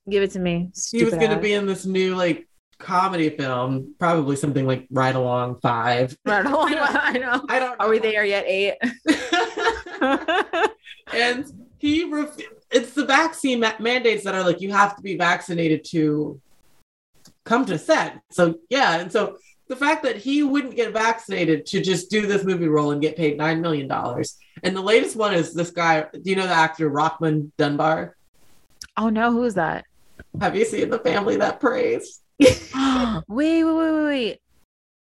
Give it to me. he was going to be in this new like comedy film, probably something like Ride Along Five. Right along. I know. I don't. Are we know. there yet? Eight. and he ref- it's the vaccine ma- mandates that are like you have to be vaccinated to come to set. So yeah, and so the fact that he wouldn't get vaccinated to just do this movie role and get paid nine million dollars. And the latest one is this guy. Do you know the actor Rockmond Dunbar? oh no, who is that? Have you seen the family that preys? wait, wait, wait, wait, wait.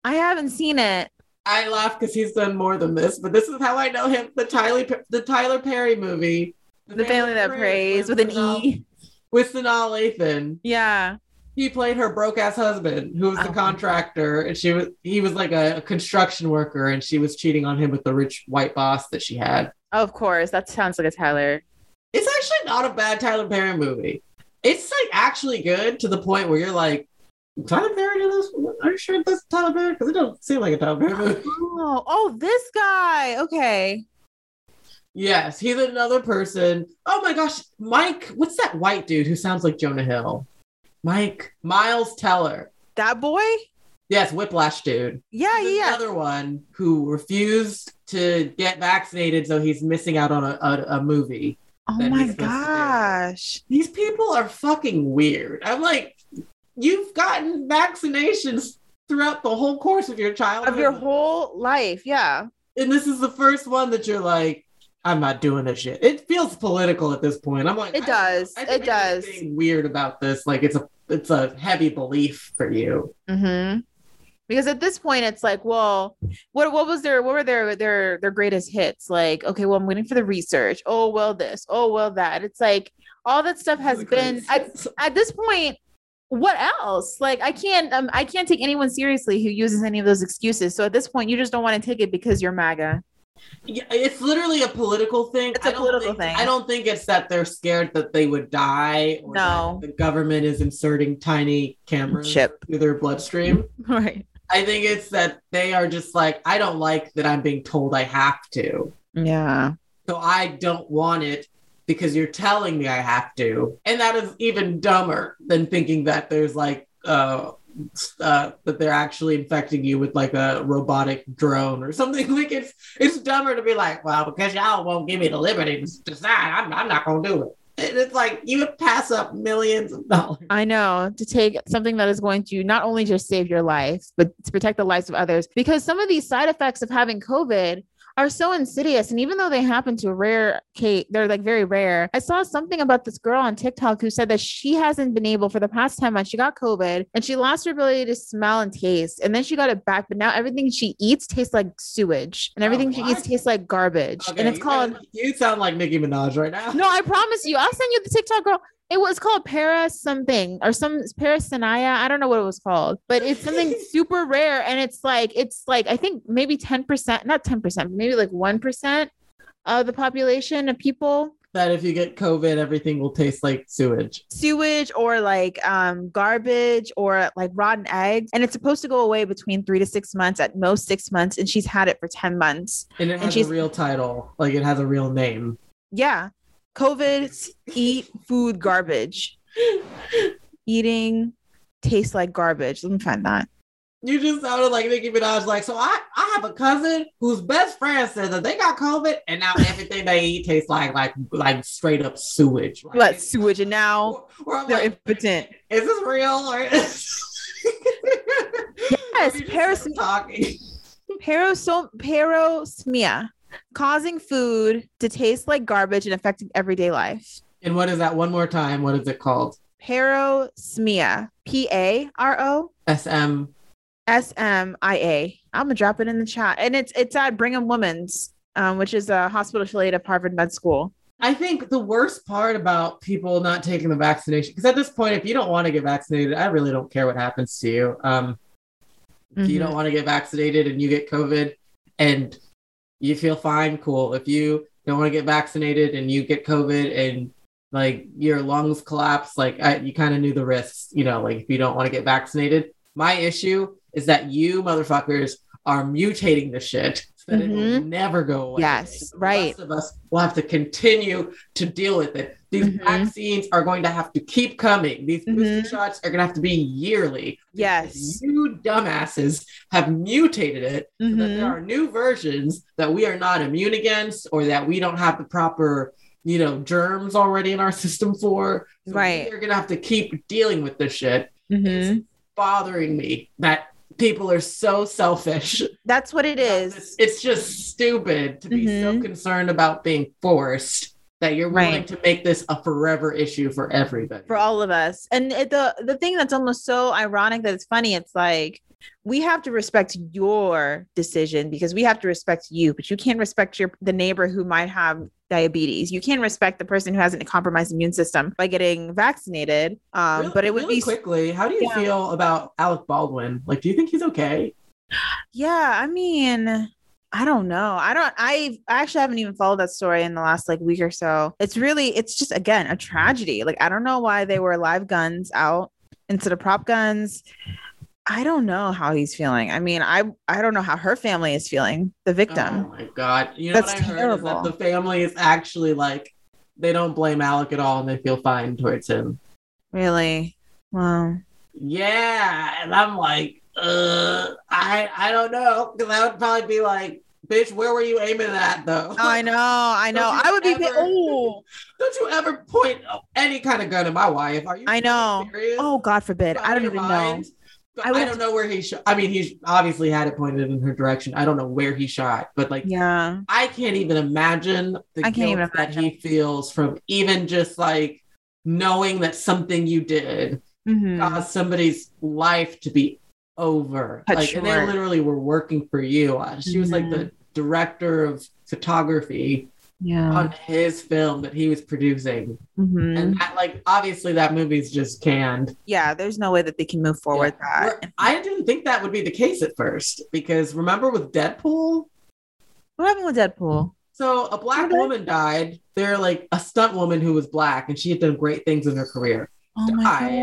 I haven't seen it. I laugh because he's done more than this, but this is how I know him. The Tyler the Tyler Perry movie. The family that preys with an E. With Sanaa Lathan. Yeah. He played her broke ass husband, who was the Oh. contractor, and she was he was like a, a construction worker, and she was cheating on him with the rich white boss that she had. Of course. That sounds like a Tyler. It's actually not a bad Tyler Perry movie. It's like actually good to the point where you're like, Tyler Perry did this? Are you sure this is Tyler Perry? Because it doesn't seem like a Tyler Perry movie. Oh, oh, this guy. Okay. Yes, he's another person. Oh my gosh, Mike, what's that white dude who sounds like Jonah Hill? Mike Miles Teller. That boy? Yes, Whiplash dude. Yeah, There's yeah. Another one who refused to get vaccinated, so he's missing out on a, a, a movie. Oh my he's supposed to do. gosh. These people are fucking weird. I'm like, you've gotten vaccinations throughout the whole course of your childhood. Of your whole life. Yeah. and this is the first one that you're like, I'm not doing this shit. It feels political at this point. I'm like, It I- does. I think It does. weird about this. Like it's a it's a heavy belief for you. Mm-hmm. Because at this point, it's like, well, what what was their what were their their their greatest hits? Like, okay, well, I'm waiting for the research. Oh well, this. Oh well, that. It's like all that stuff has been at, at this point. What else? Like, I can't um, I can't take anyone seriously who uses any of those excuses. So at this point, you just don't want to take it because you're MAGA. Yeah, it's literally a political thing. It's a political think- thing. I don't think it's that they're scared that they would die. Or No. the government is inserting tiny cameras Chip. through their bloodstream. Right. I think it's that they are just like, I don't like that I'm being told I have to. Yeah. So I don't want it because you're telling me I have to. And that is even dumber than thinking that there's like uh uh, that they're actually infecting you with like a robotic drone or something. Like it's it's dumber to be like, well, because y'all won't give me the liberty to decide, I'm, I'm not gonna do it. And it's like you would pass up millions of dollars. I know to take something that is going to not only just save your life, but to protect the lives of others. Because some of these side effects of having COVID are so insidious. And even though they happen to a rare Kate, they're like very rare. I saw something about this girl on TikTok who said that she hasn't been able for the past 10 months. She got COVID and she lost her ability to smell and taste. And then she got it back. But now everything she eats tastes like sewage and oh, everything she eats tastes like garbage. Okay, and it's you called you sound like Nicki Minaj right now. no, I promise you. I'll send you the TikTok girl. It was called Paris something or some Paris Sanaya. I don't know what it was called, but it's something super rare. And it's like, it's like, I think maybe 10%, not 10%, maybe like 1% of the population of people That if you get COVID, everything will taste like sewage. sewage or like um garbage or like rotten eggs and it's supposed to go away between 3 to 6 months at most 6 months and she's had it for 10 months. And it And has a real title. Like it has a real name. Yeah. COVID eat food garbage. Eating tastes like garbage. Let me find that. You just sounded like Nicki Minaj. Like, so I, I have a cousin whose best friend said that they got COVID, and now everything they eat tastes like like like straight up sewage. Like, What sewage and now Or, or they're like, impotent. is this real or? is? Yes, You just Paris started talking. Parosom- parosmia, causing food to taste like garbage and affecting everyday life. And what is that? One more time. What is it called? Parosmia. P A R O S M. S M I A. I'm gonna drop it in the chat, and it's it's at Brigham Women's, um, which is a hospital affiliate of Harvard Med School. I think the worst part about people not taking the vaccination, because at this point, if you don't want to get vaccinated, I really don't care what happens to you. Um, if you don't want to get vaccinated and you get COVID and you feel fine, cool. If you don't want to get vaccinated and you get COVID and like your lungs collapse, like I, you kind of knew the risks, you know, like if you don't want to get vaccinated. My issue is that you motherfuckers are mutating the shit that it will Mhm. never go away. Yes, right. of us will have to continue to deal with it. These Mhm. vaccines are going to have to keep coming. These booster Mhm. shots are going to have to be yearly. Yes. You dumbasses have mutated it so that there are new versions that we are not immune against or that we don't have the proper, you know, germs already in our system for. So Right. you're going to have to keep dealing with this shit. Mhm. Bothering me that people are so selfish. That's what it It's, it's just stupid to be so Mhm. concerned about being forced that you're willing Right. to make this a forever issue for everybody. for all of us. And it, the the thing that's almost so ironic that it's funny, it's like we have to respect your decision because we have to respect you, but you can't respect your the neighbor who might have diabetes. You can't respect the person who has a compromised immune system by getting vaccinated. Um, Really- but it would really be quickly. How do you Yeah. feel about Alec Baldwin? Like, do you think he's okay? yeah. I mean. I don't know. I don't I I actually haven't even followed that story in the last like week or so. It's really it's just again a tragedy. Like I don't know why they were live guns out instead of prop guns. I don't know how he's feeling. I mean, I I don't know how her family is feeling, the victim. Oh my god! You know That's what I heard is terrible. that the family is actually like they don't blame Alec at all, and they feel fine towards him. Really? Wow. Yeah, and I'm like, uh, I I don't know because I would probably be like, bitch, where were you aiming at though? I know, I know. I would be oh, Don't you ever point any kind of gun at my wife? Are you? I know. Serious? oh God forbid. I don't even know. mind? But I I, don't know where he shot. I mean, he's obviously had it pointed in her direction. I don't know where he shot, but like, Yeah. I can't even imagine the I guilt even that he feels from even just like knowing that something you did Mhm. caused somebody's life to be over. Cut like, and they literally were working for you. She was like the director of photography Yeah. on his film that he was producing, Mhm. and that, like, obviously, that movie's just canned. Yeah, there's no way that they can move forward Yeah. that. I didn't think that would be the case at first because remember with Deadpool? What happened with Deadpool? So a black Okay. woman died. They're like a stunt woman who was black and she had done great things in her career. Oh my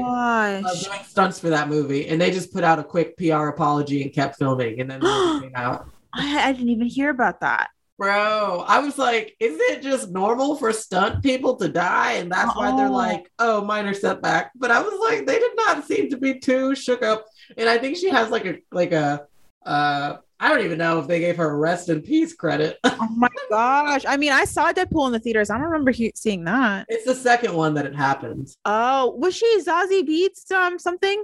gosh. doing stunts for that movie. And they just put out a quick PR apology and kept filming. And then the came out. I, I didn't even hear about that. Bro, I was like, is it just normal for stunt people to die? And that's why they're Oh. like, oh, minor setback. But I was like, they did not seem to be too shook up. And I think she has like a like a uh I don't even know if they gave her a rest in peace credit. Oh my gosh. I mean, I saw Deadpool in the theaters. I don't remember he- seeing that. it's the second one that it happens. Oh, was she Zazie Beetz um something?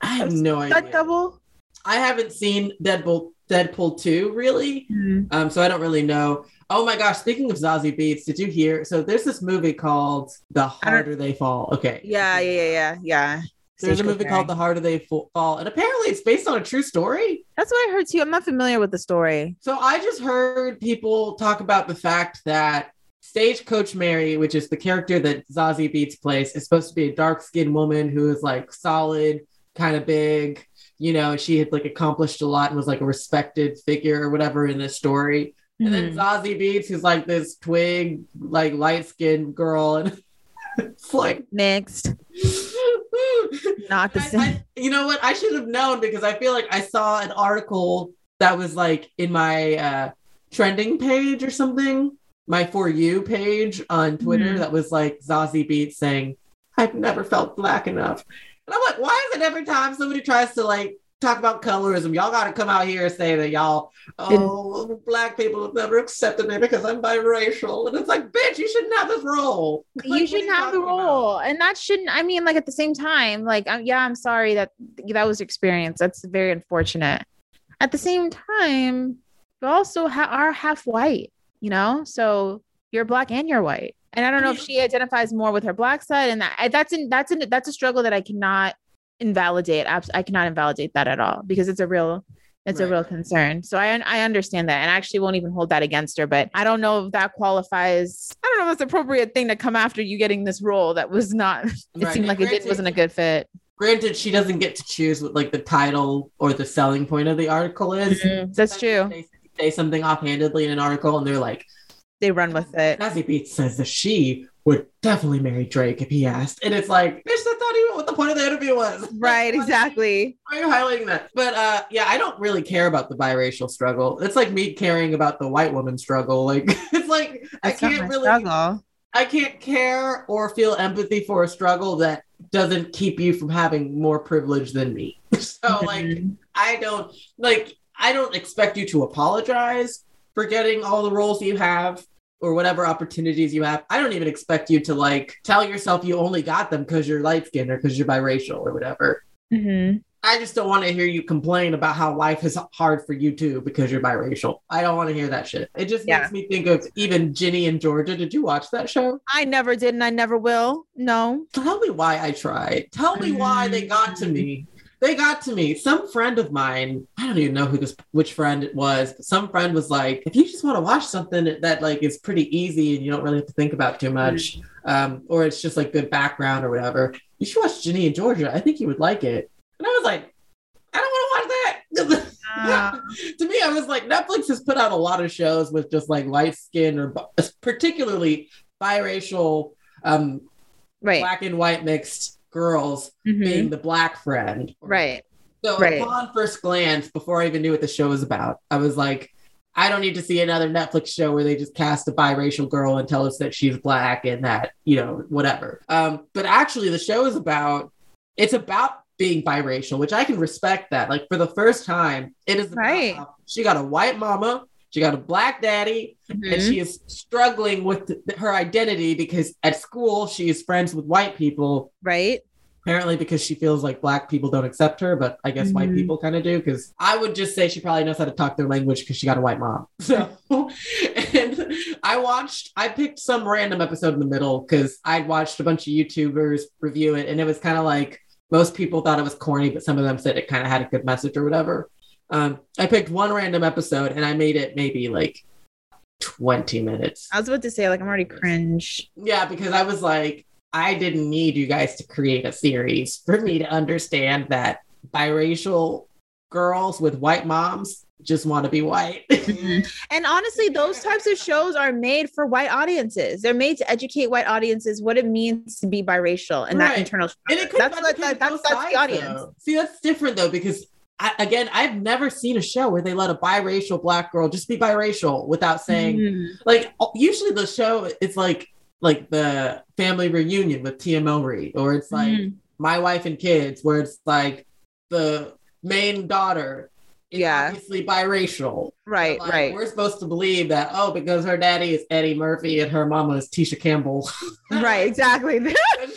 I have no idea. double? I haven't seen Deadpool Deadpool 2 really. Um, so I don't really know. Oh my gosh, speaking of Zazie Beetz, did you hear? So there's this movie called The Harder They Fall. Okay. Yeah, yeah, yeah, yeah, yeah. There's a movie called The Harder They Fall, and apparently it's based on a true story. That's what I heard too. I'm not familiar with the story. So I just heard people talk about the fact that Stagecoach Mary, which is the character that Zazie Beetz plays, is supposed to be a dark skinned woman who is like solid, kind of big. You know, she had like accomplished a lot and was like a respected figure or whatever in this story. And then Mhm. Zazie Beetz, who's like this twig, like light skinned girl. And it's like, Next, not the same. I- you know what? I should have known because I feel like I saw an article that was like in my uh, trending page or something, my For You page on Twitter Mhm. that was like Zazie Beetz saying, I've never felt black enough. And I'm like, why is it every time somebody tries to like talk about colorism, y'all got to come out here and say that y'all, oh, black people have never accepted me because I'm biracial. And it's like, bitch, you shouldn't have this role. Like, you shouldn't have the talking about? role and that shouldn't i mean like at the same time like um, yeah i'm sorry that that was experience that's very unfortunate at the same time you also ha- are half white you know so you're black and you're white and i don't know if she identifies more with her black side and that, that's in that's in that's a struggle that i cannot invalidate i cannot invalidate that at all because it's a real it's a real concern. So I I understand that and I actually won't even hold that against her, but I don't know if that qualifies. I don't know if it's appropriate thing to come after you getting this role that was not it Right. seemed like it didn't, wasn't a good fit. granted she doesn't get to choose what like the title or the selling point of the article is mm-hmm. That's true. they say something offhandedly in an article and they're like they run with it. Zazie Beetz says that she would definitely marry Drake if he asked. And it's like, bitch, that's not even what the point of the interview was. Right, exactly. Why are you highlighting that? But uh yeah, I don't really care about the biracial struggle. It's like me caring about the white woman struggle. Like it's like That's I can't really struggle. I can't care or feel empathy for a struggle that doesn't keep you from having more privilege than me. So like Mhm. I don't like I don't expect you to apologize for getting all the roles you have or whatever opportunities you have. I don't even expect you to like tell yourself you only got them because you're light skinned or because you're biracial or whatever. Mhm. I just don't want to hear you complain about how life is hard for you too because you're biracial. I don't want to hear that shit. It just Yeah. makes me think of even Ginny and Georgia. Did you watch that show? I never did and I never will. No. Tell me why I tried. Tell me why they got to me. They got to me. Some friend of mine, I don't even know who this which friend it was, but some friend was like, if you just want to watch something that like is pretty easy and you don't really have to think about too much, um, or it's just like good background or whatever, you should watch Ginny and Georgia. I think you would like it. And I was like, I don't want to watch that. To me, I was like, Netflix has put out a lot of shows with just like light skin or particularly biracial, um, right. black and white mixed girls Mhm. being the black friend. Right. So Right. upon first glance, before I even knew what the show was about, I was like, I don't need to see another Netflix show where they just cast a biracial girl and tell us that she's black and that, you know, whatever. Um, but actually the show is about it's about being biracial, which I can respect that. Like for the first time, it is Right. she got a white mama, she got a black daddy, and Mhm. she is struggling with th- her identity because at school she is friends with white people Right. apparently because she feels like black people don't accept her but i guess white Mhm. people kind of do because i would just say she probably knows how to talk their language because she got a white mom so and i watched i picked some random episode in the middle because i'd watched a bunch of youtubers review it and it was kind of like most people thought it was corny but some of them said it kind of had a good message or whatever um, i picked one random episode and i made it maybe like 20 minutes I was about to say, like, I'm already cringe. yeah, because I was like, I didn't need you guys to create a series for me to understand that biracial girls with white moms just want to be white. And honestly, those types of shows are made for white audiences. They're made to educate white audiences what it means to be biracial and that Right. internal. and it struggle. could That's what that, that's, that's the audience. though. See, that's different though, because I, again, I've never seen a show where they let a biracial black girl just be biracial without saying Mhm. like usually the show it's like like the family reunion with Tia Mowry, or it's like Mhm. my wife and kids, where it's like the main daughter is Yeah. obviously biracial. Right, Like, right. We're supposed to believe that, oh, because her daddy is Eddie Murphy and her mama is Tisha Campbell. Right, exactly.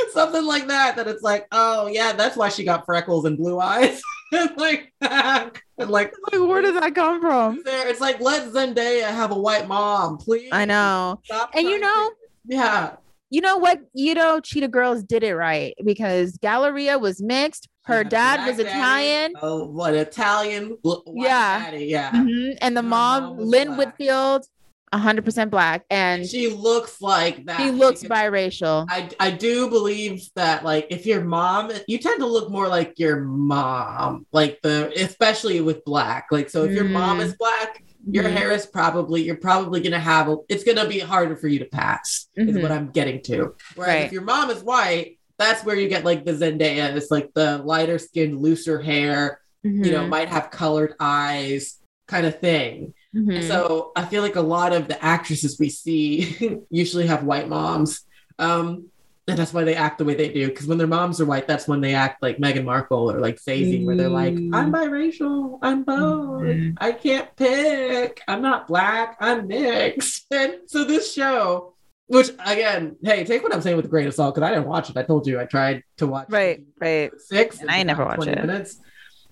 Something like that, that it's like, oh, yeah, that's why she got freckles and blue eyes. and like, and like, like, where did that come from? there, it's like, let Zendaya have a white mom, please. I know. Stop And you know, to- yeah. you know what? You know, Cheetah Girls did it right because Galleria was mixed. Her dad black was daddy, Italian. Oh, what Italian? Yeah. daddy, yeah. Mhm. And the Her mom, mom Lynn black. Whitfield, 100% black. And she, She looks like that. He looks biracial. I, I do believe that like if your mom you tend to look more like your mom like the especially with black like so if your mom Mm. is black your Mhm. hair is probably you're probably gonna have a, it's gonna be harder for you to pass is Mhm. what I'm getting to whereas Right. if your mom is white that's where you get like the Zendaya it's like the lighter skinned looser hair you know Mhm. might have colored eyes kind of thing Mhm. so I feel like a lot of the actresses we see usually have white moms. Um, and that's why they act the way they do. Because when their moms are white, that's when they act like Meghan Markle or like Stacey, where they're like, Mm. I'm biracial, I'm both, Mhm. I can't pick, I'm not black, I'm mixed. And so this show, which again, hey, take what I'm saying with a grain of salt, because I didn't watch it. I told you I tried to watch Right, right. six And I never watched it. minutes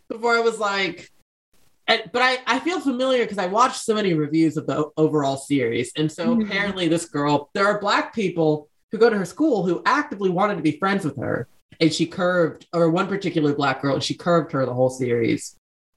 before I was like and, but I, I feel familiar because I watched so many reviews of the overall series. And so Mhm. apparently this girl, there are black people who go to her school who actively wanted to be friends with her. And she curved, or one particular black girl, and she curved her the whole series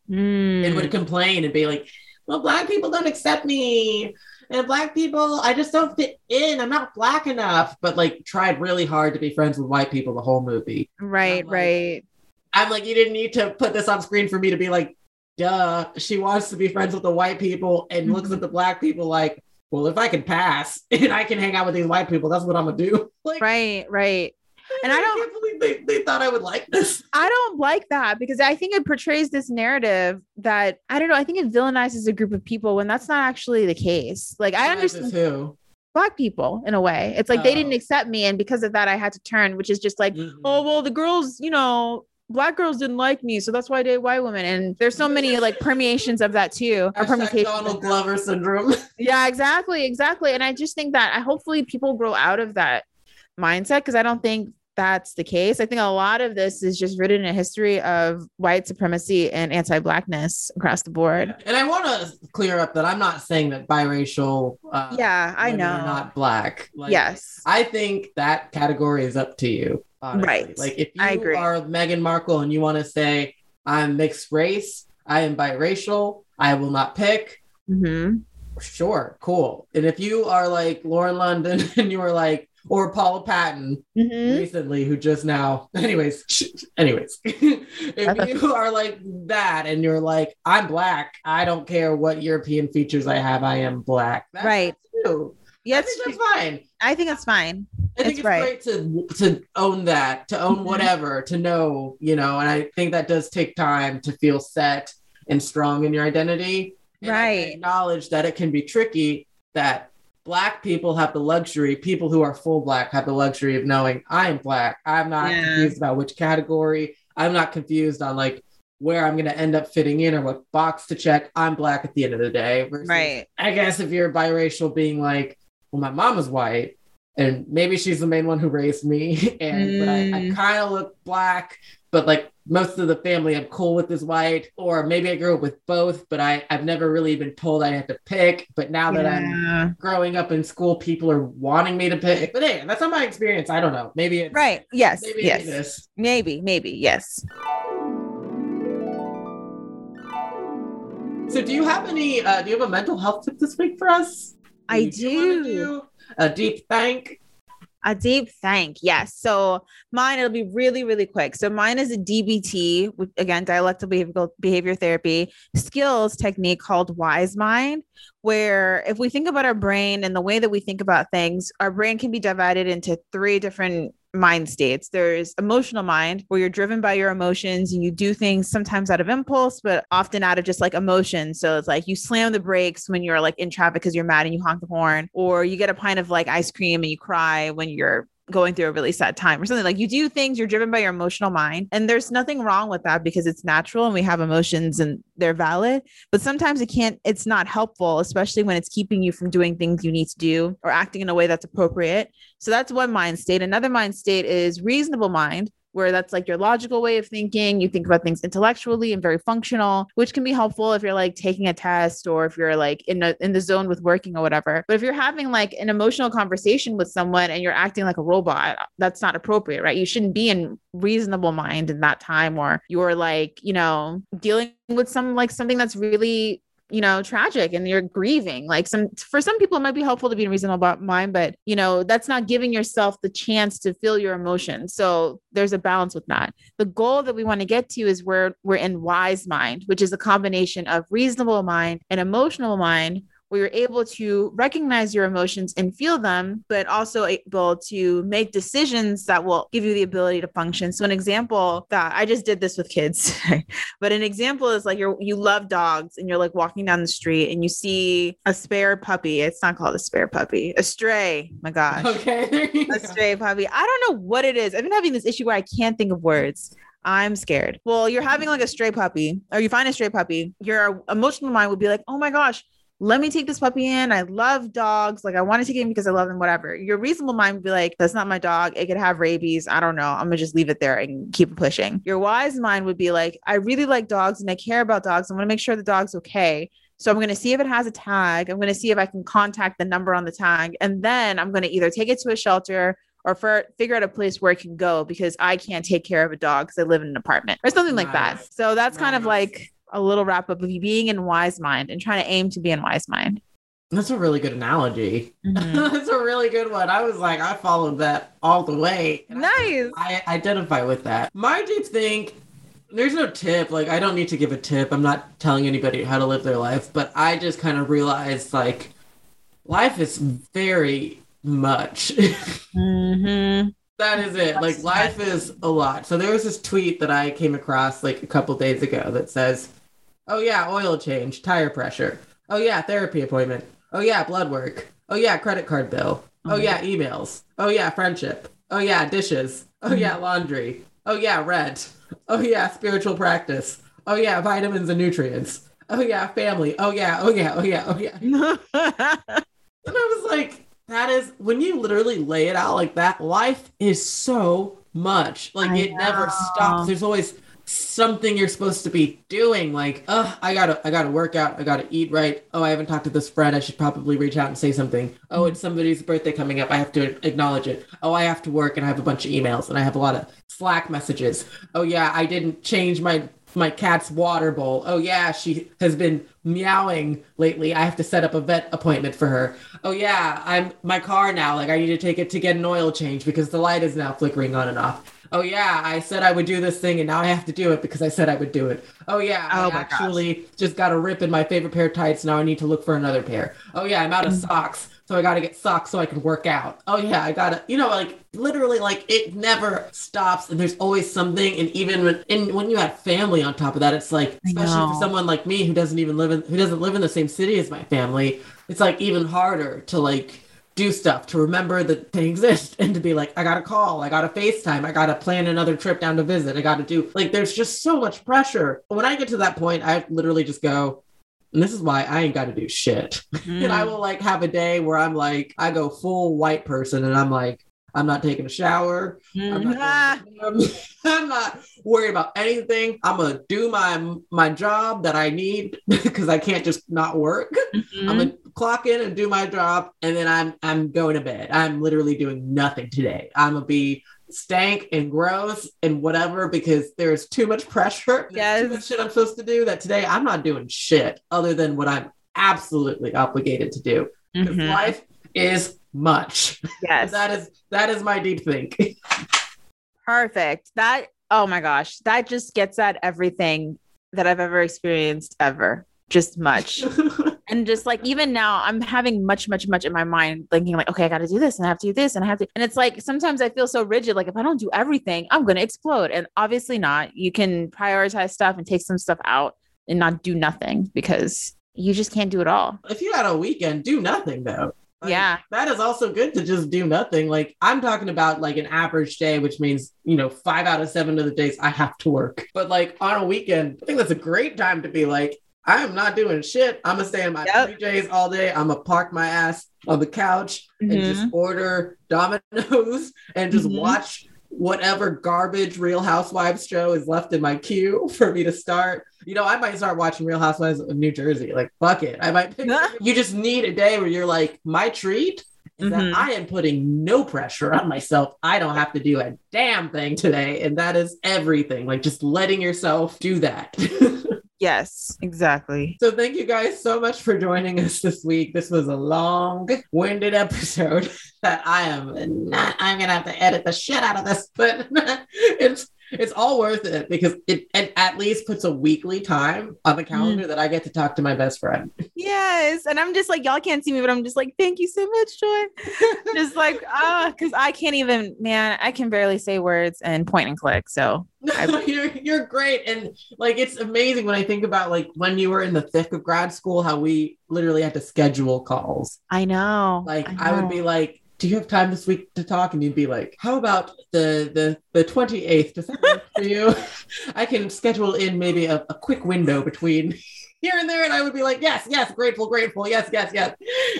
and Mm. would complain and be like, well, black people don't accept me. And black people, I just don't fit in. I'm not black enough. But like tried really hard to be friends with white people the whole movie. Right, I'm like- right. I'm like, you didn't need to put this on screen for me to be like, duh. She wants to be friends with the white people and looks at the black people like, well, if I can pass and I can hang out with these white people, that's what I'm gonna do. Like, Right, right. And I don't- can't believe they, they thought I would like this. I don't like that because I think it portrays this narrative that I don't know. I think it villainizes a group of people when that's not actually the case. Like I understand who. black people in a way. It's like they didn't Oh. accept me, and because of that, I had to turn, which is just like, Mhm. oh well, the girls, you know, black girls didn't like me, so that's why I date white women. And there's so many like permeations of that too, or permutations. Donald. Glover syndrome. Yeah, exactly, exactly. And I just think that I hopefully people grow out of that mindset because I don't think that's the case. I think a lot of this is just rooted in a history of white supremacy and anti-blackness across the board. And I want to clear up that I'm not saying that biracial. Uh, Yeah, I know. Are not black. Like, yes. I think that category is up to you. honestly. Right. Like if you are Meghan Markle and you want to say I'm mixed race, I am biracial, I will not pick. hmm Sure, cool. And if you are like Lauren London and you are like or Paula Patton hmm recently who just now anyways anyways if you are like that and you're like I'm black, I don't care what European features I have, I am black. That's Right. too. I Yes, think that's fine. I think it's fine. I think It's it's, right. great to to own that, to own Mhm. whatever, to know, you know, and I think that does take time to feel set and strong in your identity. Right. acknowledge that it can be tricky that black people have the luxury, people who are full black have the luxury of knowing I am black. I'm not Yeah. confused about which category. I'm not confused on like where I'm going to end up fitting in or what box to check. I'm black at the end of the day. versus Right. I guess if you're biracial, being like, well, my mom is white, and maybe she's the main one who raised me, and but I, I Mm. kind of look black, but like most of the family I'm cool with is white, or maybe I grew up with both, but I I've never really been told I had to pick. But now that I'm growing up in school, people are wanting me to pick. But hey, that's not my experience. I don't know. Maybe it's Right. Yes. Maybe yes. is. Maybe. Maybe. Yes. So, do you have any? Uh, do you have a mental health tip this week for us? I Anything do. A deep thank. A deep thank. Yes. So mine, it'll be really, really quick. So mine is a DBT, which, again, dialectical behavioral behavior therapy skills technique called Wise Mind, where if we think about our brain and the way that we think about things, our brain can be divided into three different mind states. There's emotional mind, where you're driven by your emotions and you do things sometimes out of impulse, but often out of just like emotion. So it's like you slam the brakes when you're like in traffic because you're mad and you honk the horn, or you get a pint of like ice cream and you cry when you're going through a really sad time or something. Like you do things you're driven by your emotional mind and there's nothing wrong with that because it's natural and we have emotions and they're valid. But sometimes it can't it's not helpful especially when it's keeping you from doing things you need to do or acting in a way that's appropriate. So that's one mind state. Another mind state is reasonable mind where that's like your logical way of thinking. You think about things intellectually and very functional, which can be helpful if you're like taking a test or if you're like in a, in the zone with working or whatever. But if you're having like an emotional conversation with someone and you're acting like a robot, that's not appropriate, right? You shouldn't be in reasonable mind in that time or you're like, you know, dealing with some like something that's really you know tragic and you're grieving. Like some for some people it might be helpful to be in reasonable mind but you know that's not giving yourself the chance to feel your emotions. So there's a balance with that. The goal that we want to get to is where we're in wise mind which is a combination of reasonable mind and emotional mind where you're able to recognize your emotions and feel them, but also able to make decisions that will give you the ability to function. So, an example that I just did this with kids, but an example is like you're you love dogs and you're like walking down the street and you see a spare puppy. It's not called a spare puppy, a stray. My gosh, Okay. a stray puppy. I don't know what it is. I've been having this issue where I can't think of words. I'm scared. Well, you're having like a stray puppy, or you find a stray puppy, your emotional mind would be like, oh my gosh, let me take this puppy in. I love dogs. Like, I want to take him because I love them, whatever. Your reasonable mind would be like, that's not my dog. It could have rabies. I don't know. I'm going to just leave it there and keep pushing. Your wise mind would be like, I really like dogs and I care about dogs. I'm going to make sure the dog's okay. So I'm going to see if it has a tag. I'm going to see if I can contact the number on the tag. And then I'm going to either take it to a shelter or for figure out a place where it can go because I can't take care of a dog because I live in an apartment or something like that. So that's kind of like a little wrap up of you being in wise mind and trying to aim to be in wise mind. That's a really good analogy. Mhm. That's a really good one. I was like, I followed that all the way. And I- nice. I identify with that. My deep think, there's no tip. Like, I don't need to give a tip. I'm not telling anybody how to live their life, but I just kind of realized, like, life is very much. Mm-hmm. That is it. Like life is a lot. So there was this tweet that I came across like a couple days ago that says, "Oh yeah, oil change, tire pressure. Oh yeah, therapy appointment. Oh yeah, blood work. Oh yeah, credit card bill. Oh yeah, emails. Oh yeah, friendship. Oh yeah, dishes. Oh yeah, laundry. Oh yeah, rent. Oh yeah, spiritual practice. Oh yeah, vitamins and nutrients. Oh yeah, family. Oh yeah, oh yeah, oh yeah, oh yeah." And I was like, that is when you literally lay it out like that, life is so much. Like I it never stops. There's always something you're supposed to be doing. Like, oh, I gotta I gotta work out, I gotta eat right. Oh, I haven't talked to this friend. I should probably reach out and say something. Oh, it's somebody's birthday coming up. I have to acknowledge it. Oh, I have to work and I have a bunch of emails and I have a lot of Slack messages. Oh yeah, I didn't change my my cat's water bowl. Oh yeah, she has been meowing lately. I have to set up a vet appointment for her. Oh yeah, I'm my car now. Like I need to take it to get an oil change because the light is now flickering on and off. Oh yeah, I said I would do this thing and now I have to do it because I said I would do it. Oh yeah, Oh I my gosh. actually just got a rip in my favorite pair of tights. Now I need to look for another pair. Oh yeah, I'm out Mm. of socks. So I got to get socks so I can work out. Oh yeah, I got to, you know, like literally like it never stops and there's always something and even when and when you have family on top of that, it's like especially for someone like me who doesn't even live in who doesn't live in the same city as my family, it's like even harder to like do stuff to remember that they exist and to be like i gotta call i gotta facetime i gotta plan another trip down to visit i gotta do like there's just so much pressure when i get to that point i literally just go and this is why i ain't gotta do shit and i will like have a day where i'm like i go full white person and i'm like i'm not taking a shower I'm not, going to the gym. I'm not worried about anything. I'm gonna do my my job that I need because I can't just not work. Mm-hmm. I'm gonna clock in and do my job, and then I'm I'm going to bed. I'm literally doing nothing today. I'm gonna be stank and gross and whatever because there's too much pressure. Yes. too much shit I'm supposed to do. That today I'm not doing shit other than what I'm absolutely obligated to do. Mhm. Life is much. Yes. That is that is my deep think. Perfect. That, oh my gosh, that just gets at everything that I've ever experienced ever. Just much. and just like even now, I'm having much, much, much in my mind, thinking like, okay, I got to do this and I have to do this and I have to. And it's like sometimes I feel so rigid. Like if I don't do everything, I'm going to explode. And obviously not. You can prioritize stuff and take some stuff out and not do nothing because you just can't do it all. if you had a weekend, do nothing though. Like, Yeah. That is also good to just do nothing. Like I'm talking about like an average day, which means, you know, five out of seven of the days I have to work. But like on a weekend, I think that's a great time to be like, I am not doing shit. I'm gonna stay in my Yep. PJs all day. I'm gonna park my ass on the couch and just order Domino's and just Mhm. watch whatever garbage Real Housewives show is left in my queue for me to start. You know, I might start watching Real Housewives of New Jersey. Like, fuck it. I might pick. you just need a day where you're like, my treat is Mhm. that I am putting no pressure on myself. I don't have to do a damn thing today. And that is everything. Like, just letting yourself do that. Yes, exactly. So thank you guys so much for joining us this week. This was a long-winded episode that I am not I'm gonna have to edit the shit out of this, but it's it's all worth it because it, it at least puts a weekly time on the calendar that I get to talk to my best friend. Yes. And I'm just like, y'all can't see me, but I'm just like, thank you so much, Joy. just like, ah, because I can't even, man, I can barely say words and point and click. So I- you're you're great. And like it's amazing when I think about like when you were in the thick of grad school, how we literally had to schedule calls. I know. Like I, would be like, "Do you have time this week to talk?" And you'd be like, "How about the the the twenty eighth? Does that work for you? I can schedule in maybe a, a quick window between." Here and there, and I would be like, yes, yes, grateful, grateful, yes, yes, yes.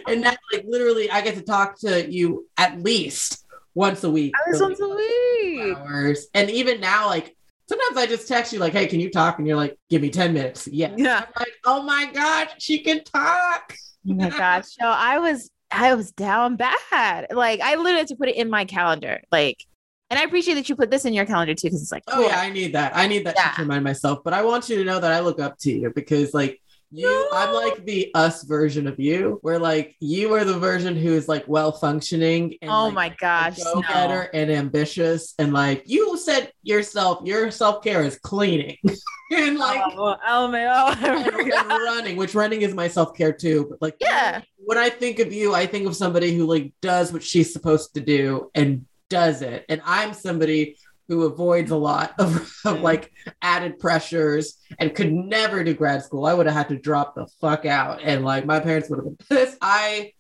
And now, like, literally, I get to talk to you at least once a week. At least once a week. hours. And even now, like, sometimes I just text you, like, hey, can you talk? And you're like, give me 10 minutes. Yes. Yeah. I'm like, oh my gosh, she can talk. Oh my gosh. So I was I was down bad. Like I literally had to put it in my calendar. Like, and I appreciate that you put this in your calendar too, because it's like, Oh cool. yeah, I need that. I need that Yeah. to remind myself. But I want you to know that I look up to you because like You, I'm like the us version of you, where like you are the version who is like well functioning. And, Oh like, my gosh, go getter and ambitious, and like you said yourself, your self care is cleaning and like oh, LMAO. Oh, oh, and, and running, which running is my self care too. But like, Yeah. when I think of you, I think of somebody who like does what she's supposed to do and does it, and I'm somebody who avoids a lot of, of like added pressures and could never do grad school. I would have had to drop the fuck out, and like my parents would have been pissed. I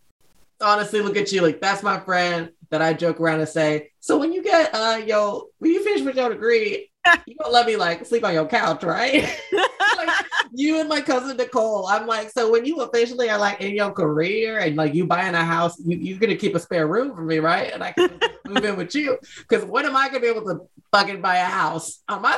honestly look at you like that's my friend that I joke around and say. So when you get uh yo, when you finish with your degree, you don't let me like sleep on your couch, right? like you and my cousin Nicole. I'm like, so when you officially are like in your career and like you buying a house, you, you're gonna keep a spare room for me, right? And I can move in with you. Because when am I gonna be able to fucking buy a house on my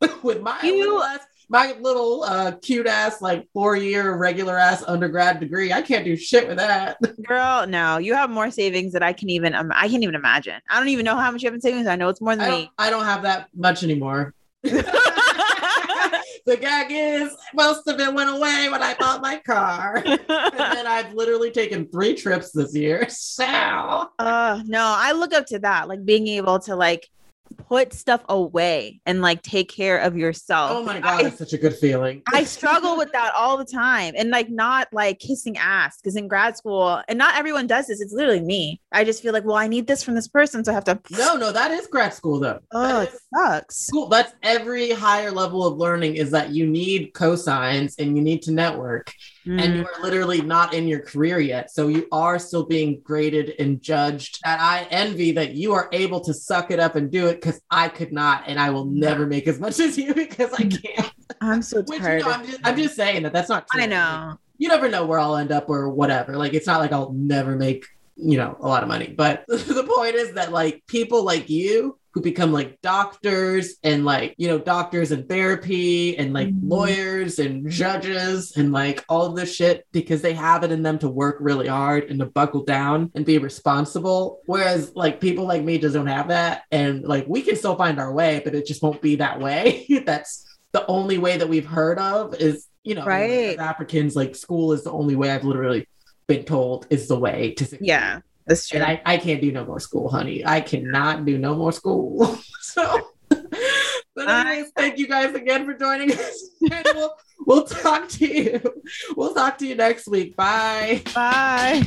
salary with my You- ass, my little uh, cute ass like four year regular ass undergrad degree? I can't do shit with that. Girl, no, you have more savings that I can even um, I can't even imagine. I don't even know how much you have in savings. I know it's more than don't, me. I don't have that much anymore. the gag is most of it went away when I bought my car. and then I've literally taken three trips this year. So uh no, I look up to that, like being able to like put stuff away and like take care of yourself. oh my god, I, it's such a good feeling. I struggle with that all the time and like not like kissing ass because in grad school and not everyone does this. It's literally me. I just feel like, well, I need this from this person, so I have to. No, no, that is grad school though. Oh, That it sucks. school. That's every higher level of learning is that you need cosigns and you need to network. And Mm. you are literally not in your career yet. So you are still being graded and judged. And I envy that you are able to suck it up and do it because I could not, and I will never make as much as you because I can't. I'm so Which, you tired. know, I'm just, I'm just saying that that's not true. I know. You never know where I'll end up or whatever. Like it's not like I'll never make you know a lot of money. But the point is that like people like you who become like doctors and like you know doctors and therapy and like Mhm. lawyers and judges and like all of this shit because they have it in them to work really hard and to buckle down and be responsible whereas like people like me just don't have that and like we can still find our way but it just won't be that way that's the only way that we've heard of is you know Right. africans like school is the only way i've literally been told is the way to succeed. Yeah, that's true. And I, I can't do no more school, honey. I cannot do no more school. so, but anyways, thank you guys again for joining us. And we'll, we'll talk to you. We'll talk to you next week. Bye. Bye.